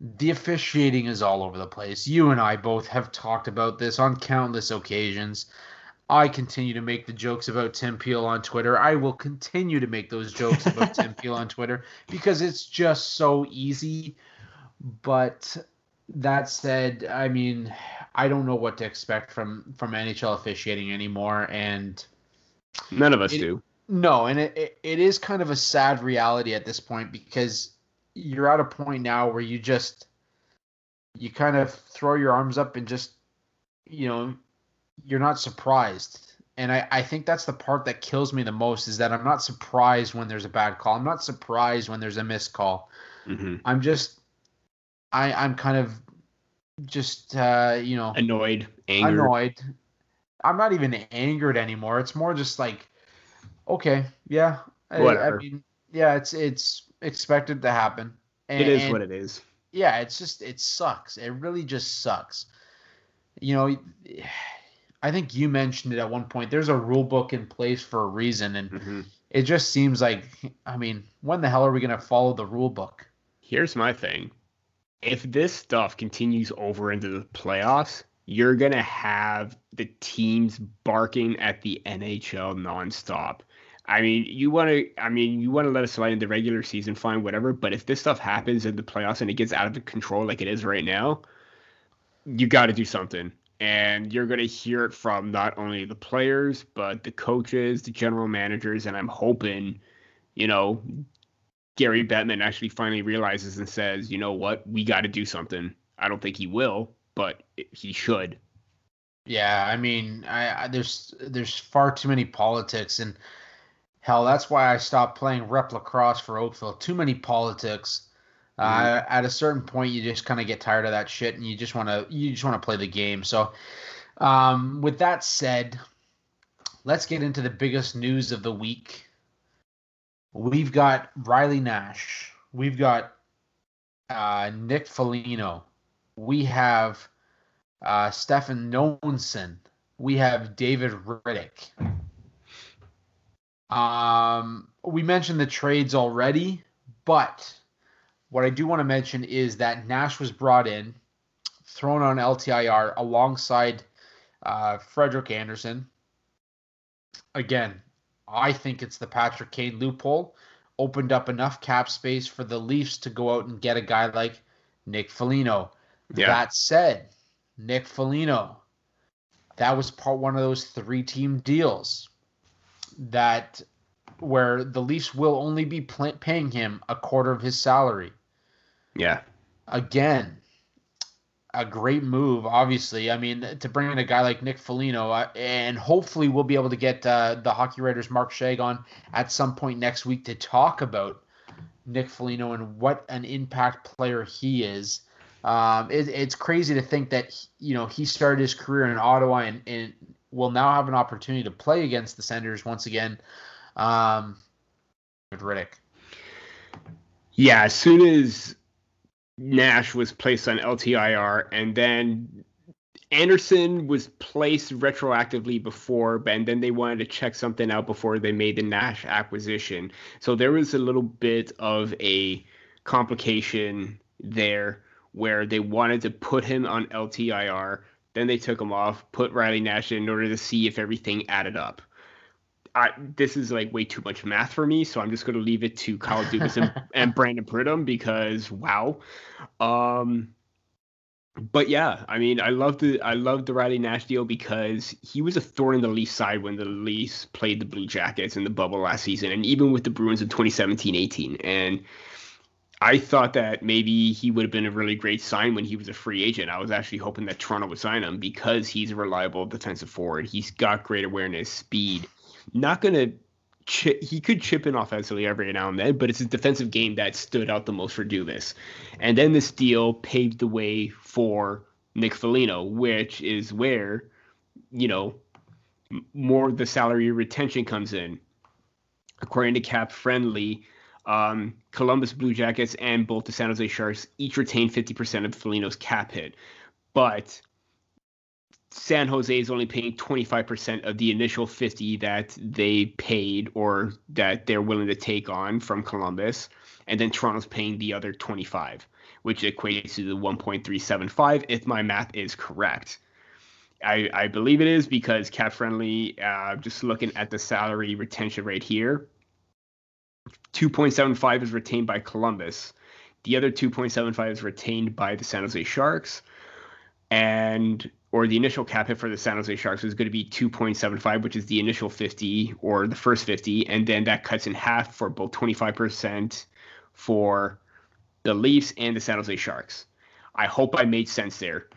the officiating is all over the place. You and I both have talked about this on countless occasions. I continue to make the jokes about Tim Peel on Twitter. I will continue to make those jokes about Tim Peel on Twitter because it's just so easy. But that said, I mean, I don't know what to expect from from NHL officiating anymore, and none of us it, do. No, and it, it, it is kind of a sad reality at this point because you're at a point now where you just you kind of throw your arms up and just you know you're not surprised. And I, I think that's the part that kills me the most is that i'm not surprised when there's a bad call. I'm not surprised when there's a missed call. Mm-hmm. i'm just i i'm kind of just uh you know annoyed angered. annoyed. I'm not even angered anymore. It's more just like okay yeah. I, I mean yeah it's it's expected to happen. And, it is what it is. yeah, it's just it sucks. It really just sucks. You know, I think you mentioned it at one point. There's a rule book in place for a reason, and mm-hmm. it just seems like, I mean, when the hell are we going to follow the rule book? Here's my thing: if this stuff continues over into the playoffs, you're going to have the teams barking at the NHL nonstop. I mean, you want to. I mean, you want to let us slide in the regular season, fine, whatever. But if this stuff happens in the playoffs and it gets out of control like it is right now, you got to do something. And you're going to hear it from not only the players, but the coaches, the general managers, and I'm hoping, you know, Gary Bettman actually finally realizes and says, you know what, we got to do something. I don't think he will, but he should. Yeah, I mean, I, I there's there's far too many politics and Hell, that's why I stopped playing rep lacrosse for Oakville. Too many politics. Uh, mm-hmm. Uh, at a certain point, you just kind of get tired of that shit, and you just want to you just want to play the game. So, um, with that said, let's get into the biggest news of the week. We've got Riley Nash. We've got uh, Nick Foligno. We have uh, Stefan Noesen. We have David Rittich. Um, we mentioned the trades already, but what I do want to mention is that Nash was brought in, thrown on LTIR alongside uh, Frederik Andersen. Again, I think it's the Patrick Kane loophole. Opened up enough cap space for the Leafs to go out and get a guy like Nick Foligno. Yeah. That said, Nick Foligno, that was part one of those three team deals that where the Leafs will only be pl- paying him a quarter of his salary. Yeah. Again, a great move, obviously. I mean, to bring in a guy like Nick Foligno, uh, and hopefully we'll be able to get uh, the Hockey Writers Mark Shag on at some point next week to talk about Nick Foligno and what an impact player he is. Um, it, it's crazy to think that you know he started his career in Ottawa and, and will now have an opportunity to play against the Senators once again. Um, Rittich. Yeah, as soon as Nash was placed on LTIR, and then Andersen was placed retroactively before, and then they wanted to check something out before they made the Nash acquisition. So there was a little bit of a complication there where they wanted to put him on LTIR then they took him off, put Riley Nash in, in order to see if everything added up. I, this is like way too much math for me, so I'm just going to leave it to Kyle Dubas and, and Brandon Pridham because wow. Um, but yeah, I mean, I love the I love the Riley Nash deal because he was a thorn in the Leafs side when the Leafs played the Blue Jackets in the bubble last season, and even with the Bruins in 2017-18. And I thought that maybe he would have been a really great sign when he was a free agent. I was actually hoping that Toronto would sign him because he's a reliable defensive forward. He's got great awareness, speed. Not going to chip, he could chip in offensively every now and then, but it's his defensive game that stood out the most for Dubas. And then this deal paved the way for Nick Foligno, which is where, you know, more of the salary retention comes in. According to Cap Friendly, um, Columbus Blue Jackets and both the San Jose Sharks each retain 50% of Foligno's cap hit. But San Jose is only paying 25% of the initial 50 that they paid or that they're willing to take on from Columbus. And then Toronto's paying the other 25, which equates to the 1.375 if my math is correct. I, I believe it is because cap friendly, uh, just looking at the salary retention rate here, 2.75 is retained by Columbus. The other 2.75 is retained by the San Jose Sharks. And or the initial cap hit for the San Jose Sharks is going to be 2.75, which is the initial 50 or the first 50, and then that cuts in half for both 25% for the Leafs and the San Jose Sharks. I hope I made sense there.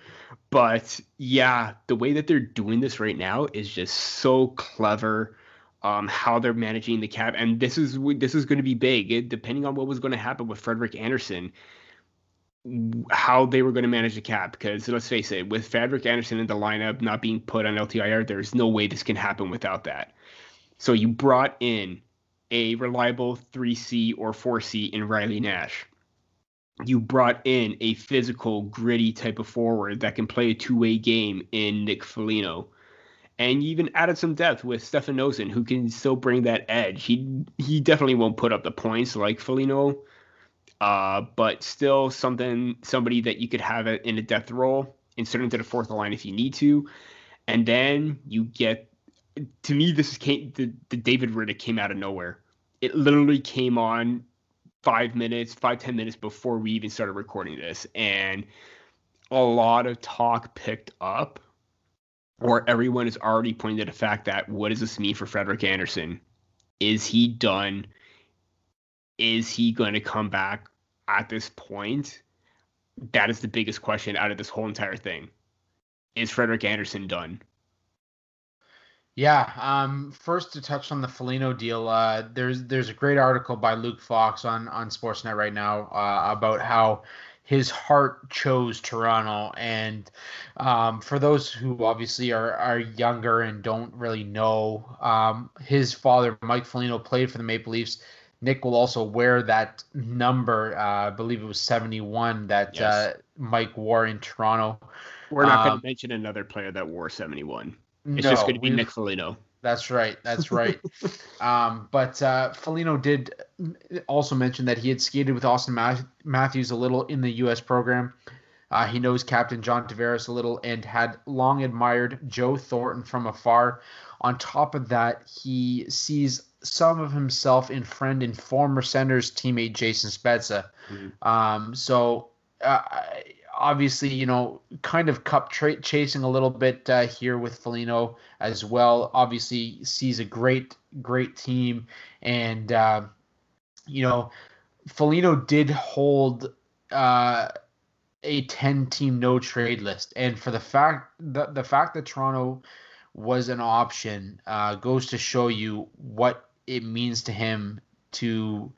But yeah, the way that they're doing this right now is just so clever um, how they're managing the cap, and this is this is going to be big. It, depending on what was going to happen with Frederik Andersen, how they were going to manage the cap. Because let's face it, with Frederik Andersen in the lineup not being put on LTIR, there's no way this can happen without that. So you brought in a reliable 3C or 4C in Riley Nash. you brought in a physical, gritty type of forward that can play a two-way game in Nick Foligno. And you even added some depth with Stefan Noesen, who can still bring that edge. He he definitely won't put up the points like Foligno, uh, but still something somebody that you could have in a depth role, insert into the fourth line if you need to. And then you get to me, this is came the, the David Rittich came out of nowhere. It literally came on five minutes, five, ten minutes before we even started recording this. And a lot of talk picked up, or everyone is already pointing to the fact that what does this mean for Frederik Andersen? Is he done? Is he going to come back at this point? That is the biggest question out of this whole entire thing. Is Frederik Andersen done? Yeah. Um, first to touch on the Foligno deal, uh, there's there's a great article by Luke Fox on on Sportsnet right now uh, about how his heart chose Toronto. And um, for those who obviously are are younger and don't really know, um, his father Mike Foligno played for the Maple Leafs. Nick will also wear that number. Uh, I believe it was 71 that yes. Uh, Mike wore in Toronto. We're not going to um, mention another player that wore 71. It's no, just going to be Nick Foligno. That's right. That's right. um, but uh, Foligno did also mention that he had skated with Austin Matthews a little in the U.S. program. Uh, he knows Captain John Tavares a little and had long admired Joe Thornton from afar. On top of that, he sees some of himself in friend and former Senators teammate Jason Spezza. Mm-hmm. Um, so uh, obviously, you know, kind of cup tra- chasing a little bit uh, here with Foligno as well. Obviously, sees a great, great team, and uh, you know, Foligno did hold uh, a ten-team no trade list, and for the fact that the fact that Toronto was an option uh, goes to show you what it means to him to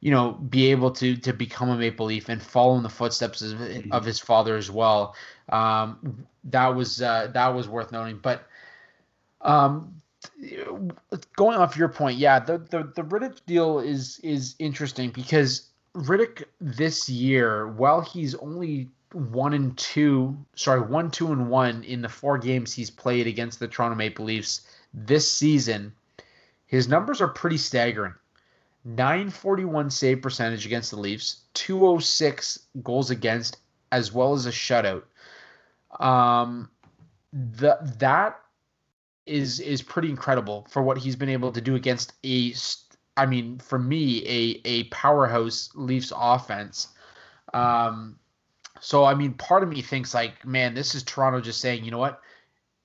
you know, be able to to become a Maple Leaf and follow in the footsteps of, of his father as well. Um, that was uh, that was worth noting. But um, going off your point, yeah, the the the Rittich deal is is interesting because Rittich this year, while he's only one and two, sorry, one two and one in the four games he's played against the Toronto Maple Leafs this season, his numbers are pretty staggering. 941 save percentage against the Leafs, 206 goals against, as well as a shutout. Um, the that is is pretty incredible for what he's been able to do against a, I mean, for me, a a powerhouse Leafs offense. Um, so I mean, part of me thinks like, man, this is Toronto just saying, you know what,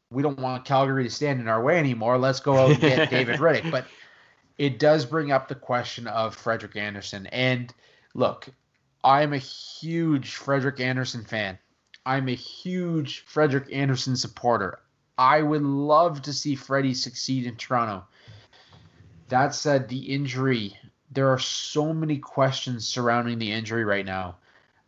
we don't want Calgary to stand in our way anymore. Let's go out and get David Rittich, but it does bring up the question of Frederik Andersen. And look, I'm a huge Frederik Andersen fan. I'm a huge Frederik Andersen supporter. I would love to see Freddie succeed in Toronto. That said, the injury, there are so many questions surrounding the injury right now.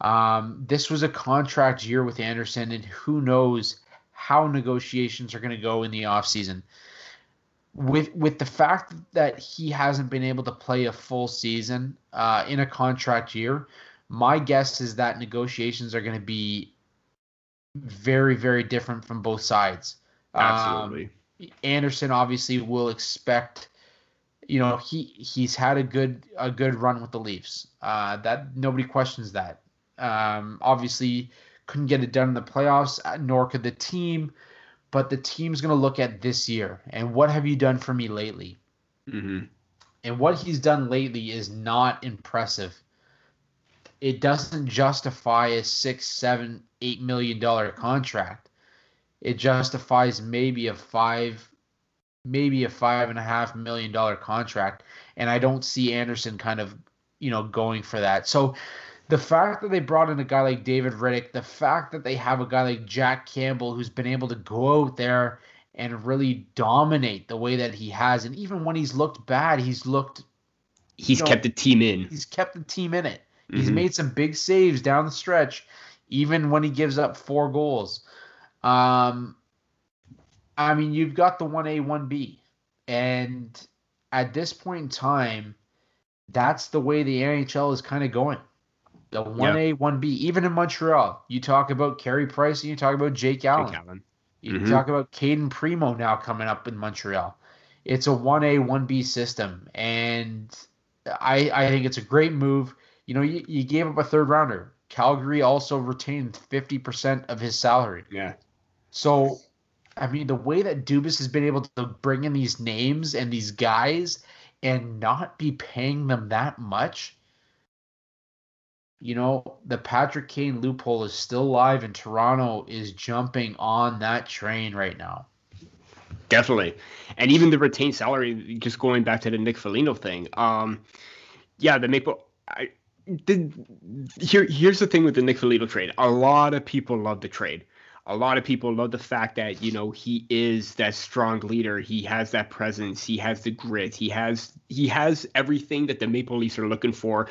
Um, this was a contract year with Andersen, and who knows how negotiations are going to go in the offseason with with the fact that he hasn't been able to play a full season uh, in a contract year, my guess is that negotiations are going to be very very different from both sides. Absolutely. Um, Andersen obviously will expect. You know he he's had a good a good run with the Leafs. Uh, that nobody questions that. Um, obviously couldn't get it done in the playoffs, nor could the team but the team's going to look at this year and what have you done for me lately? Mm-hmm. And what he's done lately is not impressive. It doesn't justify a six, seven, eight million dollar contract. It justifies maybe a five, maybe a five and a half million dollar contract. And I don't see Andersen kind of, you know, going for that. So the fact that they brought in a guy like David Rittich, the fact that they have a guy like Jack Campbell who's been able to go out there and really dominate the way that he has, and even when he's looked bad, he's looked. He's know, kept the team in. He's kept the team in it. Mm-hmm. He's made some big saves down the stretch, even when he gives up four goals. Um, I mean, you've got the one A, one B, and at this point in time, that's the way the NHL is kind of going. The one A, one B. Even in Montreal, you talk about Carey Price and you talk about Jake Allen. Jake Allen. You mm-hmm. talk about Cayden Primeau now coming up in Montreal. It's a one A, one B system, and I I think it's a great move. You know, you, you gave up a third rounder. Calgary also retained fifty percent of his salary. Yeah. So I mean, the way that Dubas has been able to bring in these names and these guys and not be paying them that much, you know, the Patrick Kane loophole is still live, and Toronto is jumping on that train right now. Definitely, and even the retained salary. Just going back to the Nick Foligno thing. Um, yeah, the Maple. I did. Here, here's the thing with the Nick Foligno trade. A lot of people love the trade a lot of people love the fact that you know he is that strong leader he has that presence he has the grit he has he has everything that the maple leafs are looking for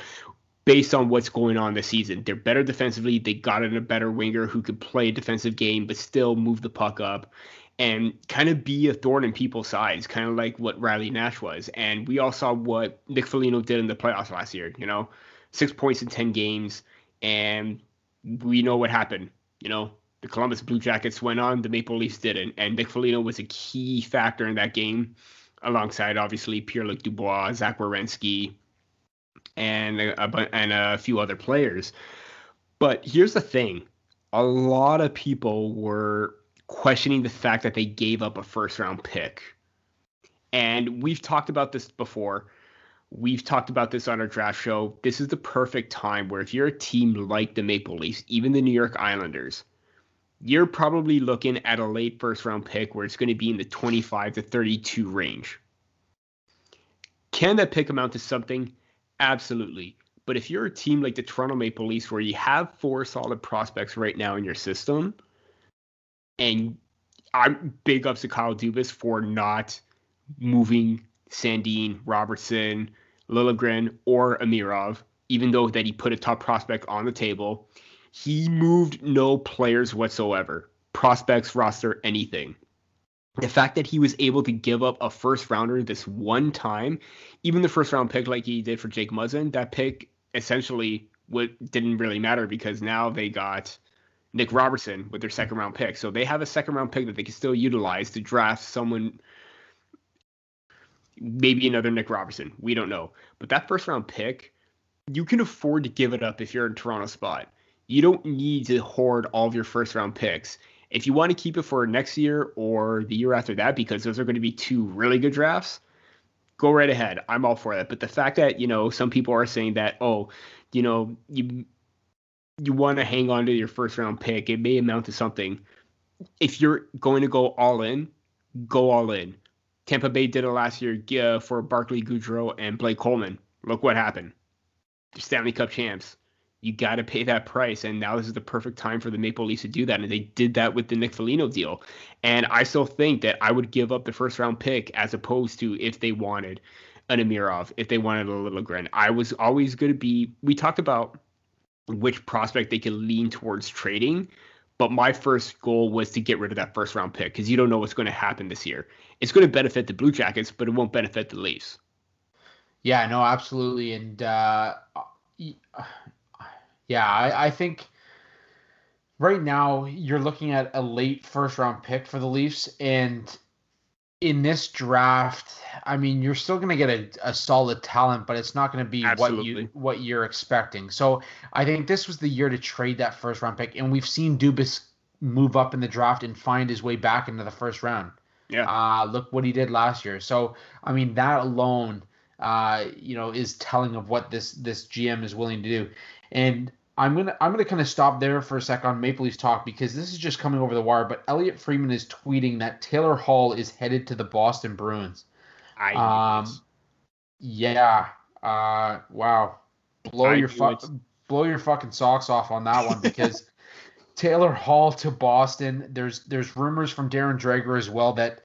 based on what's going on this season. They're better defensively. They got in a better winger who could play a defensive game but still move the puck up and kind of be a thorn in people's sides kind of like what riley nash was. And we all saw what nick Foligno did in the playoffs last year you know six points in 10 games. And we know what happened you know the Columbus Blue Jackets went on, the Maple Leafs didn't. And Nick Foligno was a key factor in that game, alongside obviously Pierre Luc Dubois, Zach Werenski, and a, and a few other players. But here's the thing a lot of people were questioning the fact that they gave up a first round pick. And we've talked about this before. We've talked about this on our draft show. This is the perfect time where if you're a team like the Maple Leafs, even the New York Islanders, you're probably looking at a late first round pick where it's going to be in the 25 to 32 range. Can that pick amount to something? Absolutely. But if you're a team like the Toronto Maple Leafs where you have four solid prospects right now in your system, and I'm big ups to Kyle Dubas for not moving Sandin, Robertson, Liljegren, or Amirov, even though that he put a top prospect on the table. He moved no players whatsoever, prospects, roster, anything. The fact that he was able to give up a first rounder this one time, even the first round pick like he did for Jake Muzzin, that pick essentially what didn't really matter because now they got Nick Robertson with their second round pick. So they have a second round pick that they can still utilize to draft someone maybe another Nick Robertson. We don't know. But that first round pick, you can afford to give it up if you're in Toronto spot you don't need to hoard all of your first round picks. If you want to keep it for next year or the year after that, because those are going to be two really good drafts, go right ahead. I'm all for that. But the fact that, you know, some people are saying that, oh, you know, you you want to hang on to your first round pick, it may amount to something. If you're going to go all in, go all in. Tampa Bay did it last year uh, for Barclay Goodrow and Blake Coleman. Look what happened. Stanley Cup champs you got to pay that price. And now this is the perfect time for the Maple Leafs to do that. And they did that with the Nick Foligno deal. And I still think that I would give up the first round pick as opposed to if they wanted an Amirov, if they wanted a Liljegren. I was always going to be, we talked about which prospect they could lean towards trading. But my first goal was to get rid of that first round pick because you don't know what's going to happen this year. It's going to benefit the Blue Jackets, but it won't benefit the Leafs. Yeah, no, absolutely. And uh, yeah, I, I think right now you're looking at a late first round pick for the Leafs, and in this draft, I mean, you're still going to get a, a solid talent, but it's not going to be Absolutely. what you what you're expecting. So I think this was the year to trade that first round pick, and we've seen Dubas move up in the draft and find his way back into the first round. Yeah. Uh, look what he did last year. So I mean, that alone, uh, you know, is telling of what this this GM is willing to do. And I'm gonna I'm gonna kind of stop there for a sec on Maple Leafs talk because this is just coming over the wire. But Elliotte Friedman is tweeting that Taylor Hall is headed to the Boston Bruins. I um, yeah. Uh, wow. Blow I your fu- blow your fucking socks off on that one because Taylor Hall to Boston. There's there's rumors from Darren Dreger as well that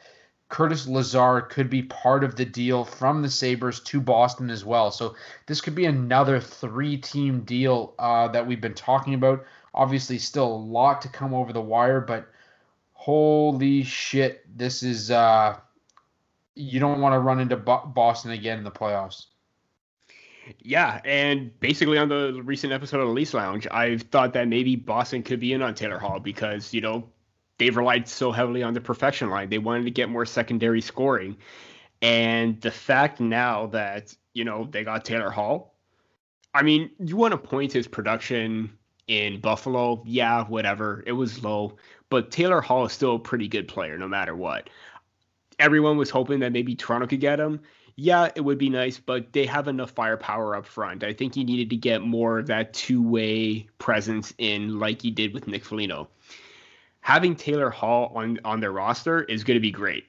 Curtis Lazar could be part of the deal from the Sabres to Boston as well. So this could be another three team deal uh, that we've been talking about. Obviously, still a lot to come over the wire, but holy shit, this is. Uh, you don't want to run into Boston again in the playoffs. Yeah, and basically on the recent episode of the Leafs Lounge, I've thought that maybe Boston could be in on Taylor Hall because, you know, they've relied so heavily on the perfection line. They wanted to get more secondary scoring. And the fact now that, you know, they got Taylor Hall, I mean, you want to point his production in Buffalo, yeah, whatever. It was low, but Taylor Hall is still a pretty good player no matter what. Everyone was hoping that maybe Toronto could get him. Yeah, it would be nice, but they have enough firepower up front. I think he needed to get more of that two-way presence in like he did with Nick Foligno. Having Taylor Hall on on their roster is going to be great.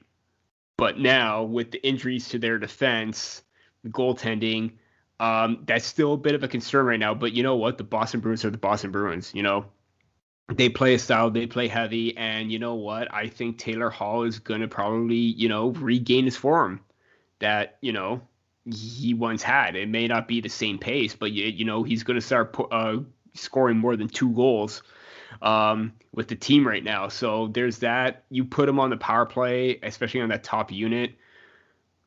But now with the injuries to their defense, the goaltending, um, that's still a bit of a concern right now. But you know what? The Boston Bruins are the Boston Bruins. You know, they play a style, they play heavy, and you know what? I think Taylor Hall is going to probably, you know, regain his form that you know he once had. It may not be the same pace, but you, you know he's going to start uh, scoring more than two goals um, with the team right now. So there's that. You put him on the power play, especially on that top unit,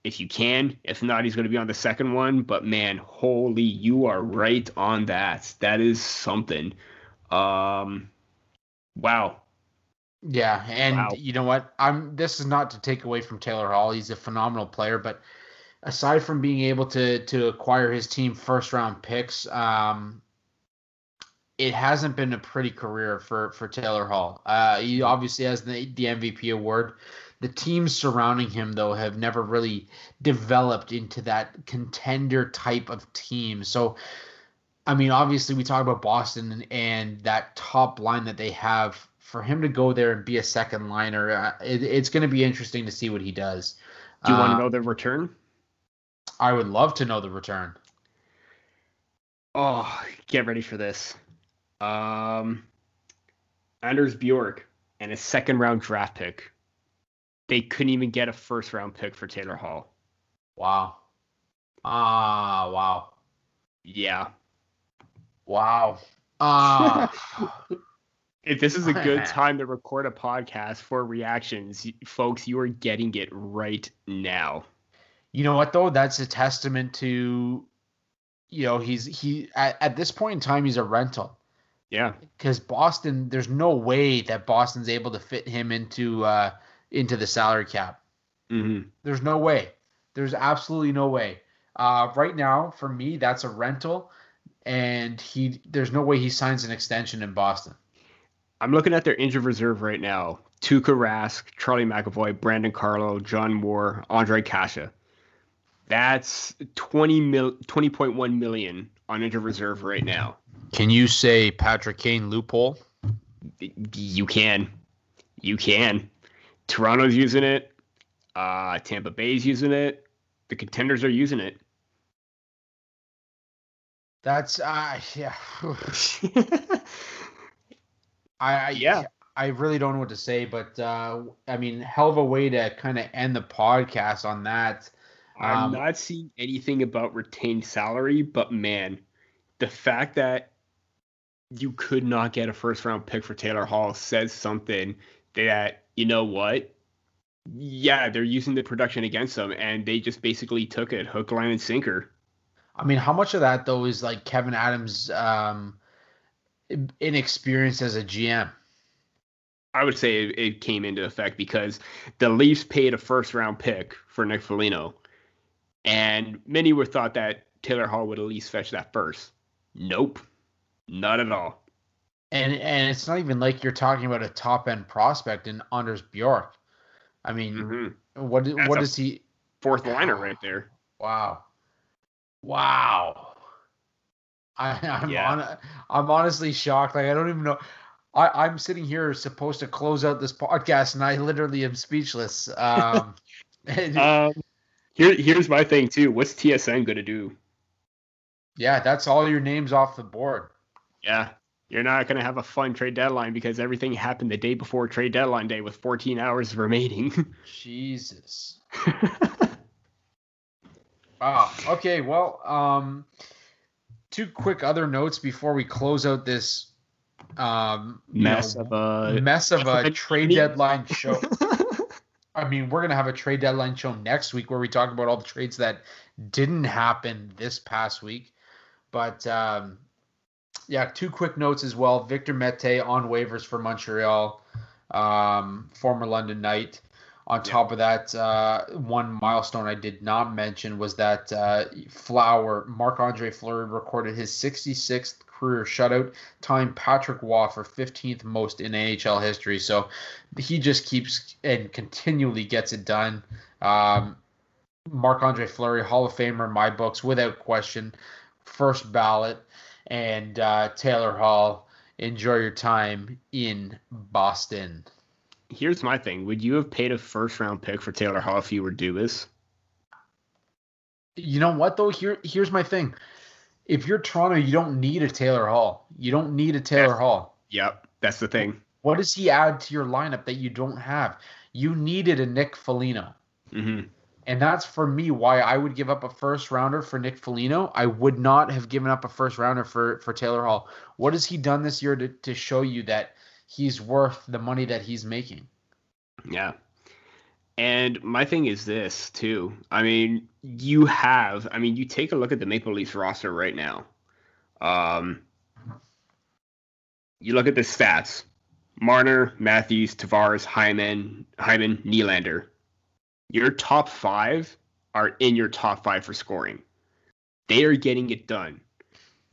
if you can. If not, he's going to be on the second one. But man, holy, you are right on that. That is something. Um, wow. Yeah, and wow. you know what? I'm. This is not to take away from Taylor Hall. He's a phenomenal player, but aside from being able to to acquire his team first round picks, um, it hasn't been a pretty career for for Taylor Hall. Uh, he obviously has the the MVP award. The teams surrounding him, though, have never really developed into that contender type of team. So, I mean, obviously, we talk about Boston and, and that top line that they have. For him to go there and be a second liner, uh, it, it's going to be interesting to see what he does. Do you uh, want to know the return? I would love to know the return. Oh, get ready for this. Um, Anders Bjork and a second round draft pick. They couldn't even get a first round pick for Taylor Hall. Wow. Ah, wow. Yeah. Wow. Ah. if this is a good time to record a podcast for reactions, folks, you are getting it right now. You know what though? That's a testament to you know, he's he at, at this point in time he's a rental. Yeah. Because Boston, there's no way that Boston's able to fit him into uh, into the salary cap. Mm-hmm. There's no way. There's absolutely no way. Uh, right now, for me, that's a rental, and he there's no way he signs an extension in Boston. I'm looking at their injured reserve right now. Tuukka Rask, Charlie McAvoy, Brandon Carlo, John Moore, Ondrej Kase. That's 20 mil, 20.1 million on injured reserve right now. Can you say Patrick Kane loophole? You can. You can. Toronto's using it. Uh, Tampa Bay's using it. The contenders are using it. That's uh yeah. I, I yeah. I really don't know what to say, but uh I mean, hell of a way to kind of end the podcast on that. I'm um, not seeing anything about retained salary, but man, the fact that you could not get a first round pick for Taylor Hall says something that, you know what? Yeah, they're using the production against them and they just basically took it hook, line, and sinker. I mean, how much of that though is like Kevyn Adams' um, inexperience as a GM? I would say it came into effect because the Leafs paid a first round pick for Nick Foligno, and many were thought that Taylor Hall would at least fetch that first. Nope. Not at all. And and it's not even like you're talking about a top end prospect in Anders Bjork. I mean, mm-hmm. what That's what is he? Fourth liner right there. Wow, wow. I, I'm yeah. on, I'm honestly shocked. Like I don't even know. I, I'm sitting here supposed to close out this podcast, and I literally am speechless. Um, um here, here's my thing too. What's TSN going to do? Yeah, that's all your names off the board. Yeah. You're not going to have a fun trade deadline because everything happened the day before trade deadline day with 14 hours remaining. Jesus. wow. Okay. Well, um, two quick other notes before we close out this um, mess know, of a mess of a trade deadline show. I mean, we're gonna have a trade deadline show next week where we talk about all the trades that didn't happen this past week. But um, yeah, two quick notes as well. Victor Mete on waivers for Montreal, um, former London Knight. On top of that, uh, one milestone I did not mention was that uh, Flower, Marc Andre Fleury, recorded his 66th career shutout, tying Patrick Roy for 15th most in NHL history. So he just keeps and continually gets it done. Um, Marc Andre Fleury, Hall of Famer in my books, without question, first ballot. And uh, Taylor Hall, enjoy your time in Boston here's my thing. Would you have paid a first round pick for Taylor Hall if you were Dubas? You know what though? Here here's my thing. If you're Toronto, you don't need a Taylor Hall. You don't need a Taylor that's, Hall. Yep, that's the thing. What does he add to your lineup that you don't have? You needed a Nick Foligno. Mm-hmm. And that's for me why I would give up a first rounder for Nick Foligno. I would not have given up a first rounder for for Taylor Hall. What has he done this year to, to show you that he's worth the money that he's making. Yeah. And my thing is this too. I mean, you have. I mean, you take a look at the Maple Leafs roster right now. Um, you look at the stats: Marner, Matthews, Tavares, Hyman, Hyman, Nylander. Your top five are in your top five for scoring. They are getting it done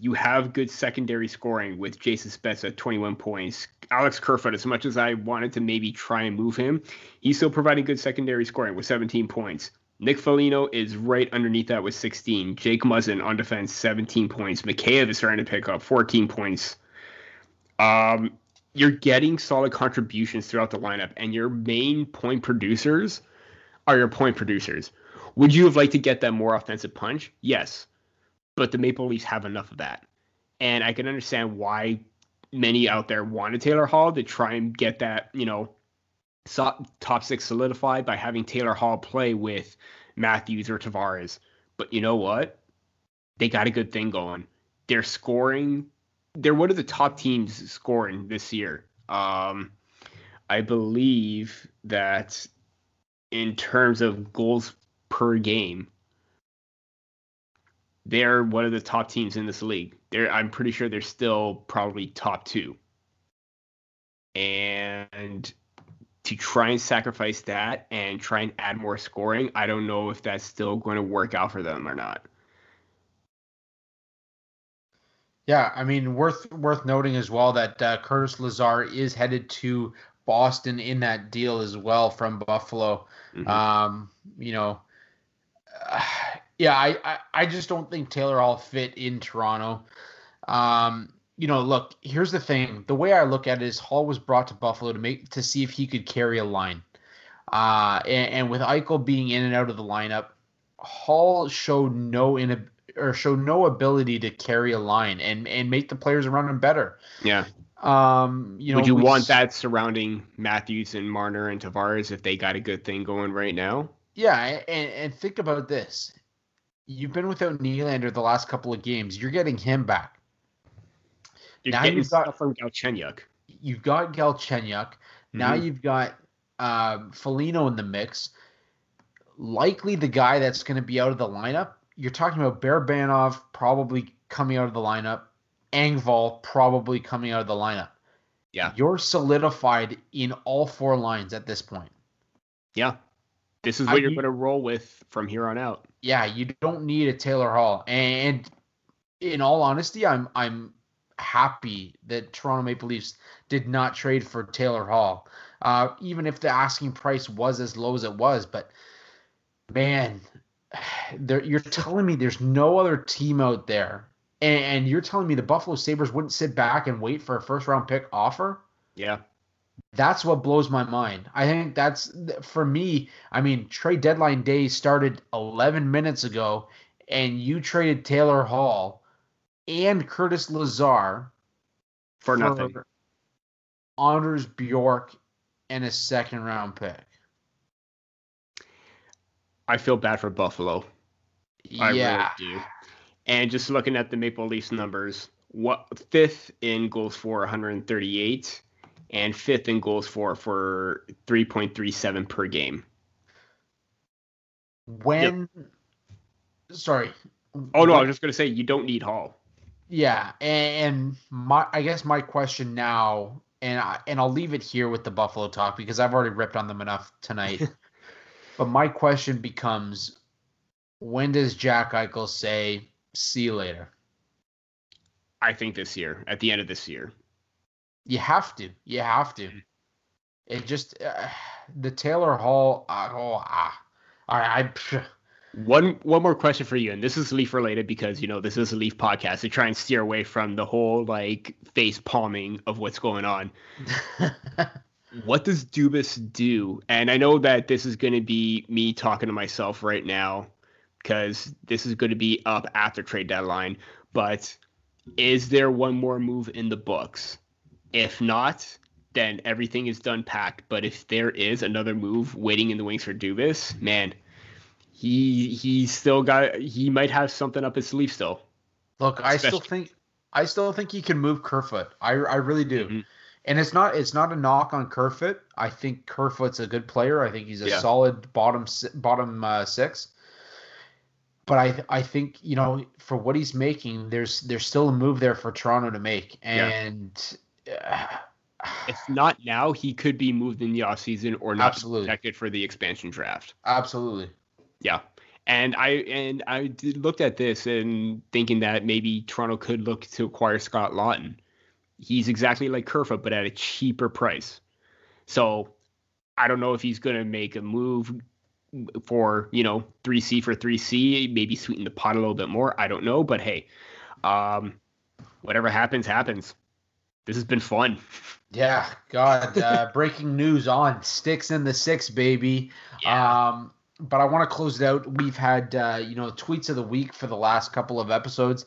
you have good secondary scoring with Jason Spezza at 21 points. Alex Kerfoot, as much as I wanted to maybe try and move him, he's still providing good secondary scoring with 17 points. Nick Foligno is right underneath that with 16. Jake Muzzin on defense, 17 points. Mikheyev is starting to pick up 14 points. Um, you're getting solid contributions throughout the lineup, and your main point producers are your point producers. Would you have liked to get that more offensive punch? Yes but the Maple Leafs have enough of that. And I can understand why many out there wanted Taylor Hall to try and get that, you know, top six solidified by having Taylor Hall play with Matthews or Tavares. But you know what? They got a good thing going. They're scoring. They're one of the top teams scoring this year. Um, I believe that in terms of goals per game, they're one of the top teams in this league. They're I'm pretty sure they're still probably top two. And to try and sacrifice that and try and add more scoring, I don't know if that's still going to work out for them or not. Yeah, I mean, worth worth noting as well that uh, Curtis Lazar is headed to Boston in that deal as well from Buffalo. Mm-hmm. Um, you know, uh, yeah, I, I, I just don't think Taylor Hall fit in Toronto. Um, you know, look, here's the thing. The way I look at it is Hall was brought to Buffalo to make to see if he could carry a line. Uh, and, and with Eichel being in and out of the lineup, Hall showed no in or showed no ability to carry a line and and make the players around him better. Yeah. Um, you know, would you want that surrounding Matthews and Marner and Tavares if they got a good thing going right now? Yeah, and, and think about this: you've been without Nylander the last couple of games. You're getting him back. You're now you've got from Galchenyuk. You've got Galchenyuk. Now mm-hmm. you've got uh, Foligno in the mix. Likely the guy that's going to be out of the lineup. You're talking about Bear Barabanov probably coming out of the lineup. Engvall probably coming out of the lineup. Yeah. You're solidified in all four lines at this point. Yeah. This is what I, you're going to roll with from here on out yeah, you don't need a Taylor Hall. And in all honesty, I'm I'm happy that Toronto Maple Leafs did not trade for Taylor Hall, uh, even if the asking price was as low as it was. But man, there, you're telling me there's no other team out there, and, and you're telling me the Buffalo Sabres wouldn't sit back and wait for a first round pick offer? Yeah. That's what blows my mind. I think that's for me. I mean, trade deadline day started 11 minutes ago, and you traded Taylor Hall and Curtis Lazar for, for nothing. Anders Bjork and a second round pick. I feel bad for Buffalo. I yeah. Really do. And just looking at the Maple Leafs numbers, what fifth in goals for 138 and fifth in goals for for 3.37 per game. when. Yep. Sorry. Oh no, I was just gonna say you don't need Hall. Yeah, and my I guess my question now, and I, and I'll leave it here with the Buffalo talk because I've already ripped on them enough tonight. but my question becomes, when does Jack Eichel say, "See you later"? I think this year, at the end of this year. You have to. You have to. Mm. It just uh, the Taylor Hall. Uh, oh, ah, I, I one one more question for you, and this is Leaf related because you know this is a Leaf podcast to try and steer away from the whole like face palming of what's going on. what does Dubas do? And I know that this is going to be me talking to myself right now because this is going to be up after trade deadline. But is there one more move in the books? If not, then everything is done packed. But if there is another move waiting in the wings for Dubas, man, he he still got he might have something up his sleeve still. Look, Especially. I still think I still think he can move Kerfoot. I I really do. Mm-hmm. And it's not it's not a knock on Kerfoot. I think Kerfoot's a good player. I think he's a yeah. solid bottom bottom uh, six. But I I think you know for what he's making, there's there's still a move there for Toronto to make, and yeah. uh, if not now, he could be moved in the offseason or not Absolutely. protected for the expansion draft. Absolutely. Yeah. And I and I did, looked at this and thinking that maybe Toronto could look to acquire Scott Laughton. He's exactly like Kerfoot, but at a cheaper price. So I don't know if he's going to make a move for you know 3C for 3C, maybe sweeten the pot a little bit more. I don't know, but hey, um, whatever happens, happens. This has been fun. Yeah, God, uh, breaking news on sticks in the six, baby. Yeah. Um, but I want to close it out. We've had uh, you know tweets of the week for the last couple of episodes,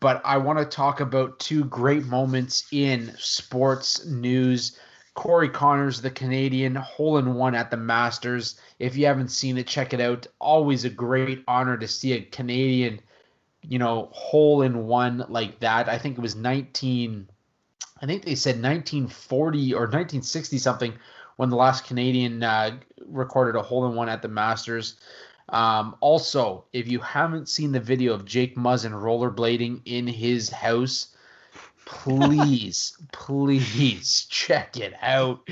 but I want to talk about two great moments in sports news. Corey Conners, the Canadian, hole in one at the Masters. If you haven't seen it, check it out. Always a great honor to see a Canadian, you know, hole in one like that. I think it was 19, I think they said 1940 or 1960 something when the last Canadian uh, recorded a hole in one at the Masters. Um, also, if you haven't seen the video of Jake Muzzin rollerblading in his house, please, please check it out.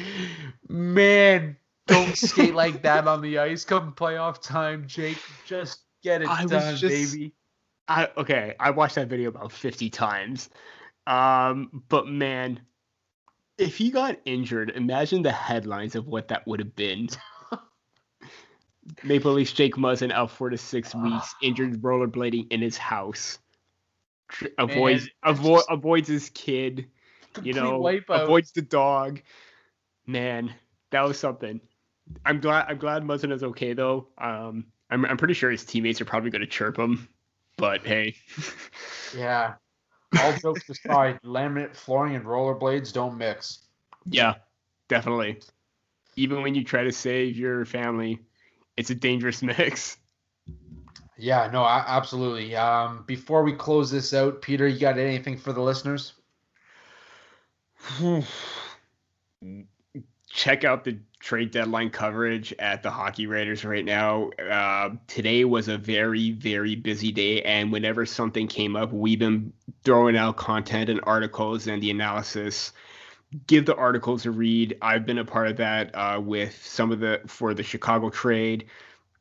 Man, don't skate like that on the ice. Come playoff time, Jake. Just get it I done, just, baby. I okay. I watched that video about fifty times. Um, but man, if he got injured, imagine the headlines of what that would have been. Maple Leafs Jake Muzzin out four to six weeks, injured rollerblading in his house. Avoids avo- avoids his kid, you know, avoids the dog. Man, that was something. I'm glad I'm glad Muzzin is okay though. Um, I'm I'm pretty sure his teammates are probably going to chirp him, but hey. yeah, all jokes aside, laminate flooring and rollerblades don't mix. Yeah, definitely. Even when you try to save your family, it's a dangerous mix. Yeah, no, absolutely. Um, before we close this out, Peter, you got anything for the listeners? Check out the trade deadline coverage at the Hockey Writers right now. Uh, today was a very, very busy day, and whenever something came up, we've been throwing out content and articles and the analysis. Give the articles a read. I've been a part of that uh, with some of the for the Chicago trade,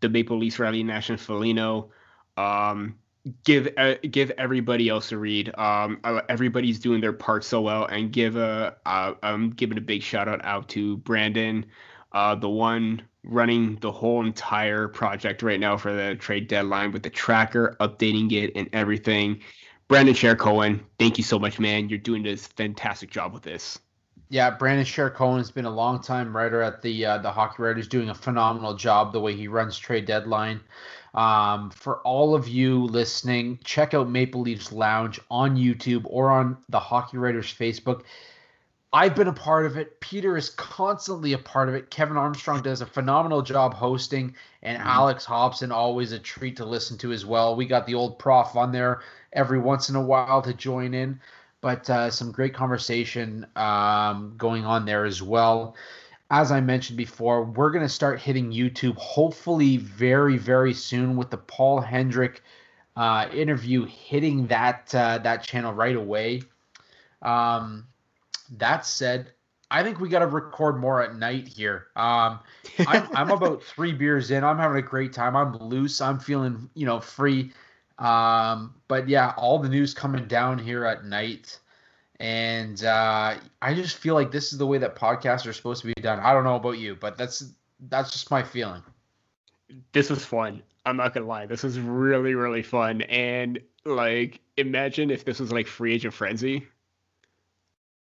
the Maple Leafs Riley Nash and Foligno. Um, give uh, give everybody else a read. Um, everybody's doing their part so well, and give a uh, I'm giving a big shout out out to Brandon, uh, the one running the whole entire project right now for the trade deadline with the tracker, updating it and everything. Brandon Share-Cohen, thank you so much, man. You're doing this fantastic job with this. Yeah, Brandon Share-Cohen has been a long time writer at the uh, the Hockey Writers, doing a phenomenal job the way he runs trade deadline. Um, for all of you listening, check out Maple Leafs Lounge on YouTube or on the Hockey Writers Facebook. I've been a part of it. Peter is constantly a part of it. Kevin Armstrong does a phenomenal job hosting, and mm-hmm. Alex Hobson always a treat to listen to as well. We got the old prof on there every once in a while to join in, but uh, some great conversation um, going on there as well. as I mentioned before, we're going to start hitting YouTube hopefully very, very soon with the Paul Hendrick uh, interview hitting that uh, that channel right away. Um, that said, I think we got to record more at night here. Um, I'm, I'm, about three beers in. I'm having a great time. I'm loose. I'm feeling, you know, free. Um, but yeah, all the news coming down here at night. And uh, I just feel like this is the way that podcasts are supposed to be done. I don't know about you, but that's that's just my feeling. This was fun. I'm not gonna lie. This was really, really fun. And like, imagine if this was like Free Agent Frenzy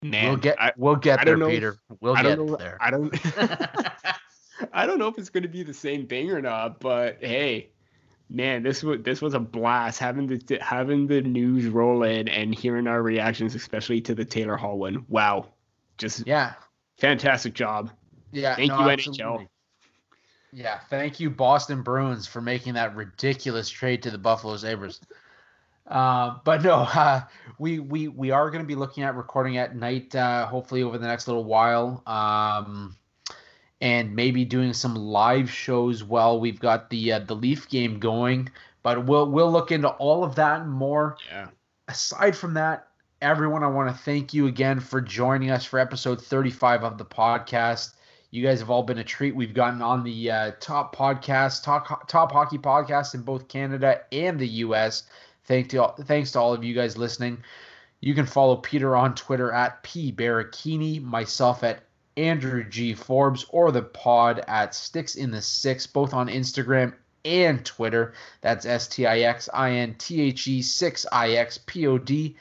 Man, we'll get I, we'll get there, know, Peter. We'll I get know, there. I don't. I don't know if it's going to be the same thing or not, but hey, man, this was this was a blast having the having the news roll in and hearing our reactions, especially to the Taylor Hall one. Wow, just yeah, fantastic job. Yeah, thank no, you absolutely. NHL. Yeah, thank you Boston Bruins for making that ridiculous trade to the Buffalo Sabres. Uh, but no, uh, we we we are going to be looking at recording at night, uh, hopefully over the next little while, um, and maybe doing some live shows while we've got the uh, the Leaf game going. But we'll we'll look into all of that and more. Yeah. Aside from that, everyone, I want to thank you again for joining us for episode 35 of the podcast. You guys have all been a treat. We've gotten on the uh, top podcast, top top hockey podcast in both Canada and the U.S. Thank to all, thanks to all of you guys listening. You can follow Peter on Twitter at P myself at Andrew G Forbes, or the pod at Sticks in the Six, both on Instagram and Twitter. That's S T I X I N T H E 6 I X P O D.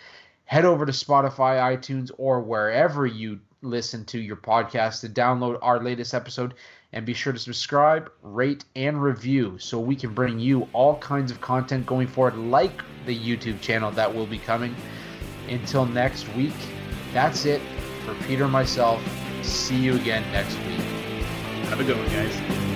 Head over to Spotify, iTunes, or wherever you listen to your podcast to download our latest episode and be sure to subscribe, rate, and review so we can bring you all kinds of content going forward, like the YouTube channel that will be coming. Until next week, that's it for Peter and myself. See you again next week. Have a good one, guys.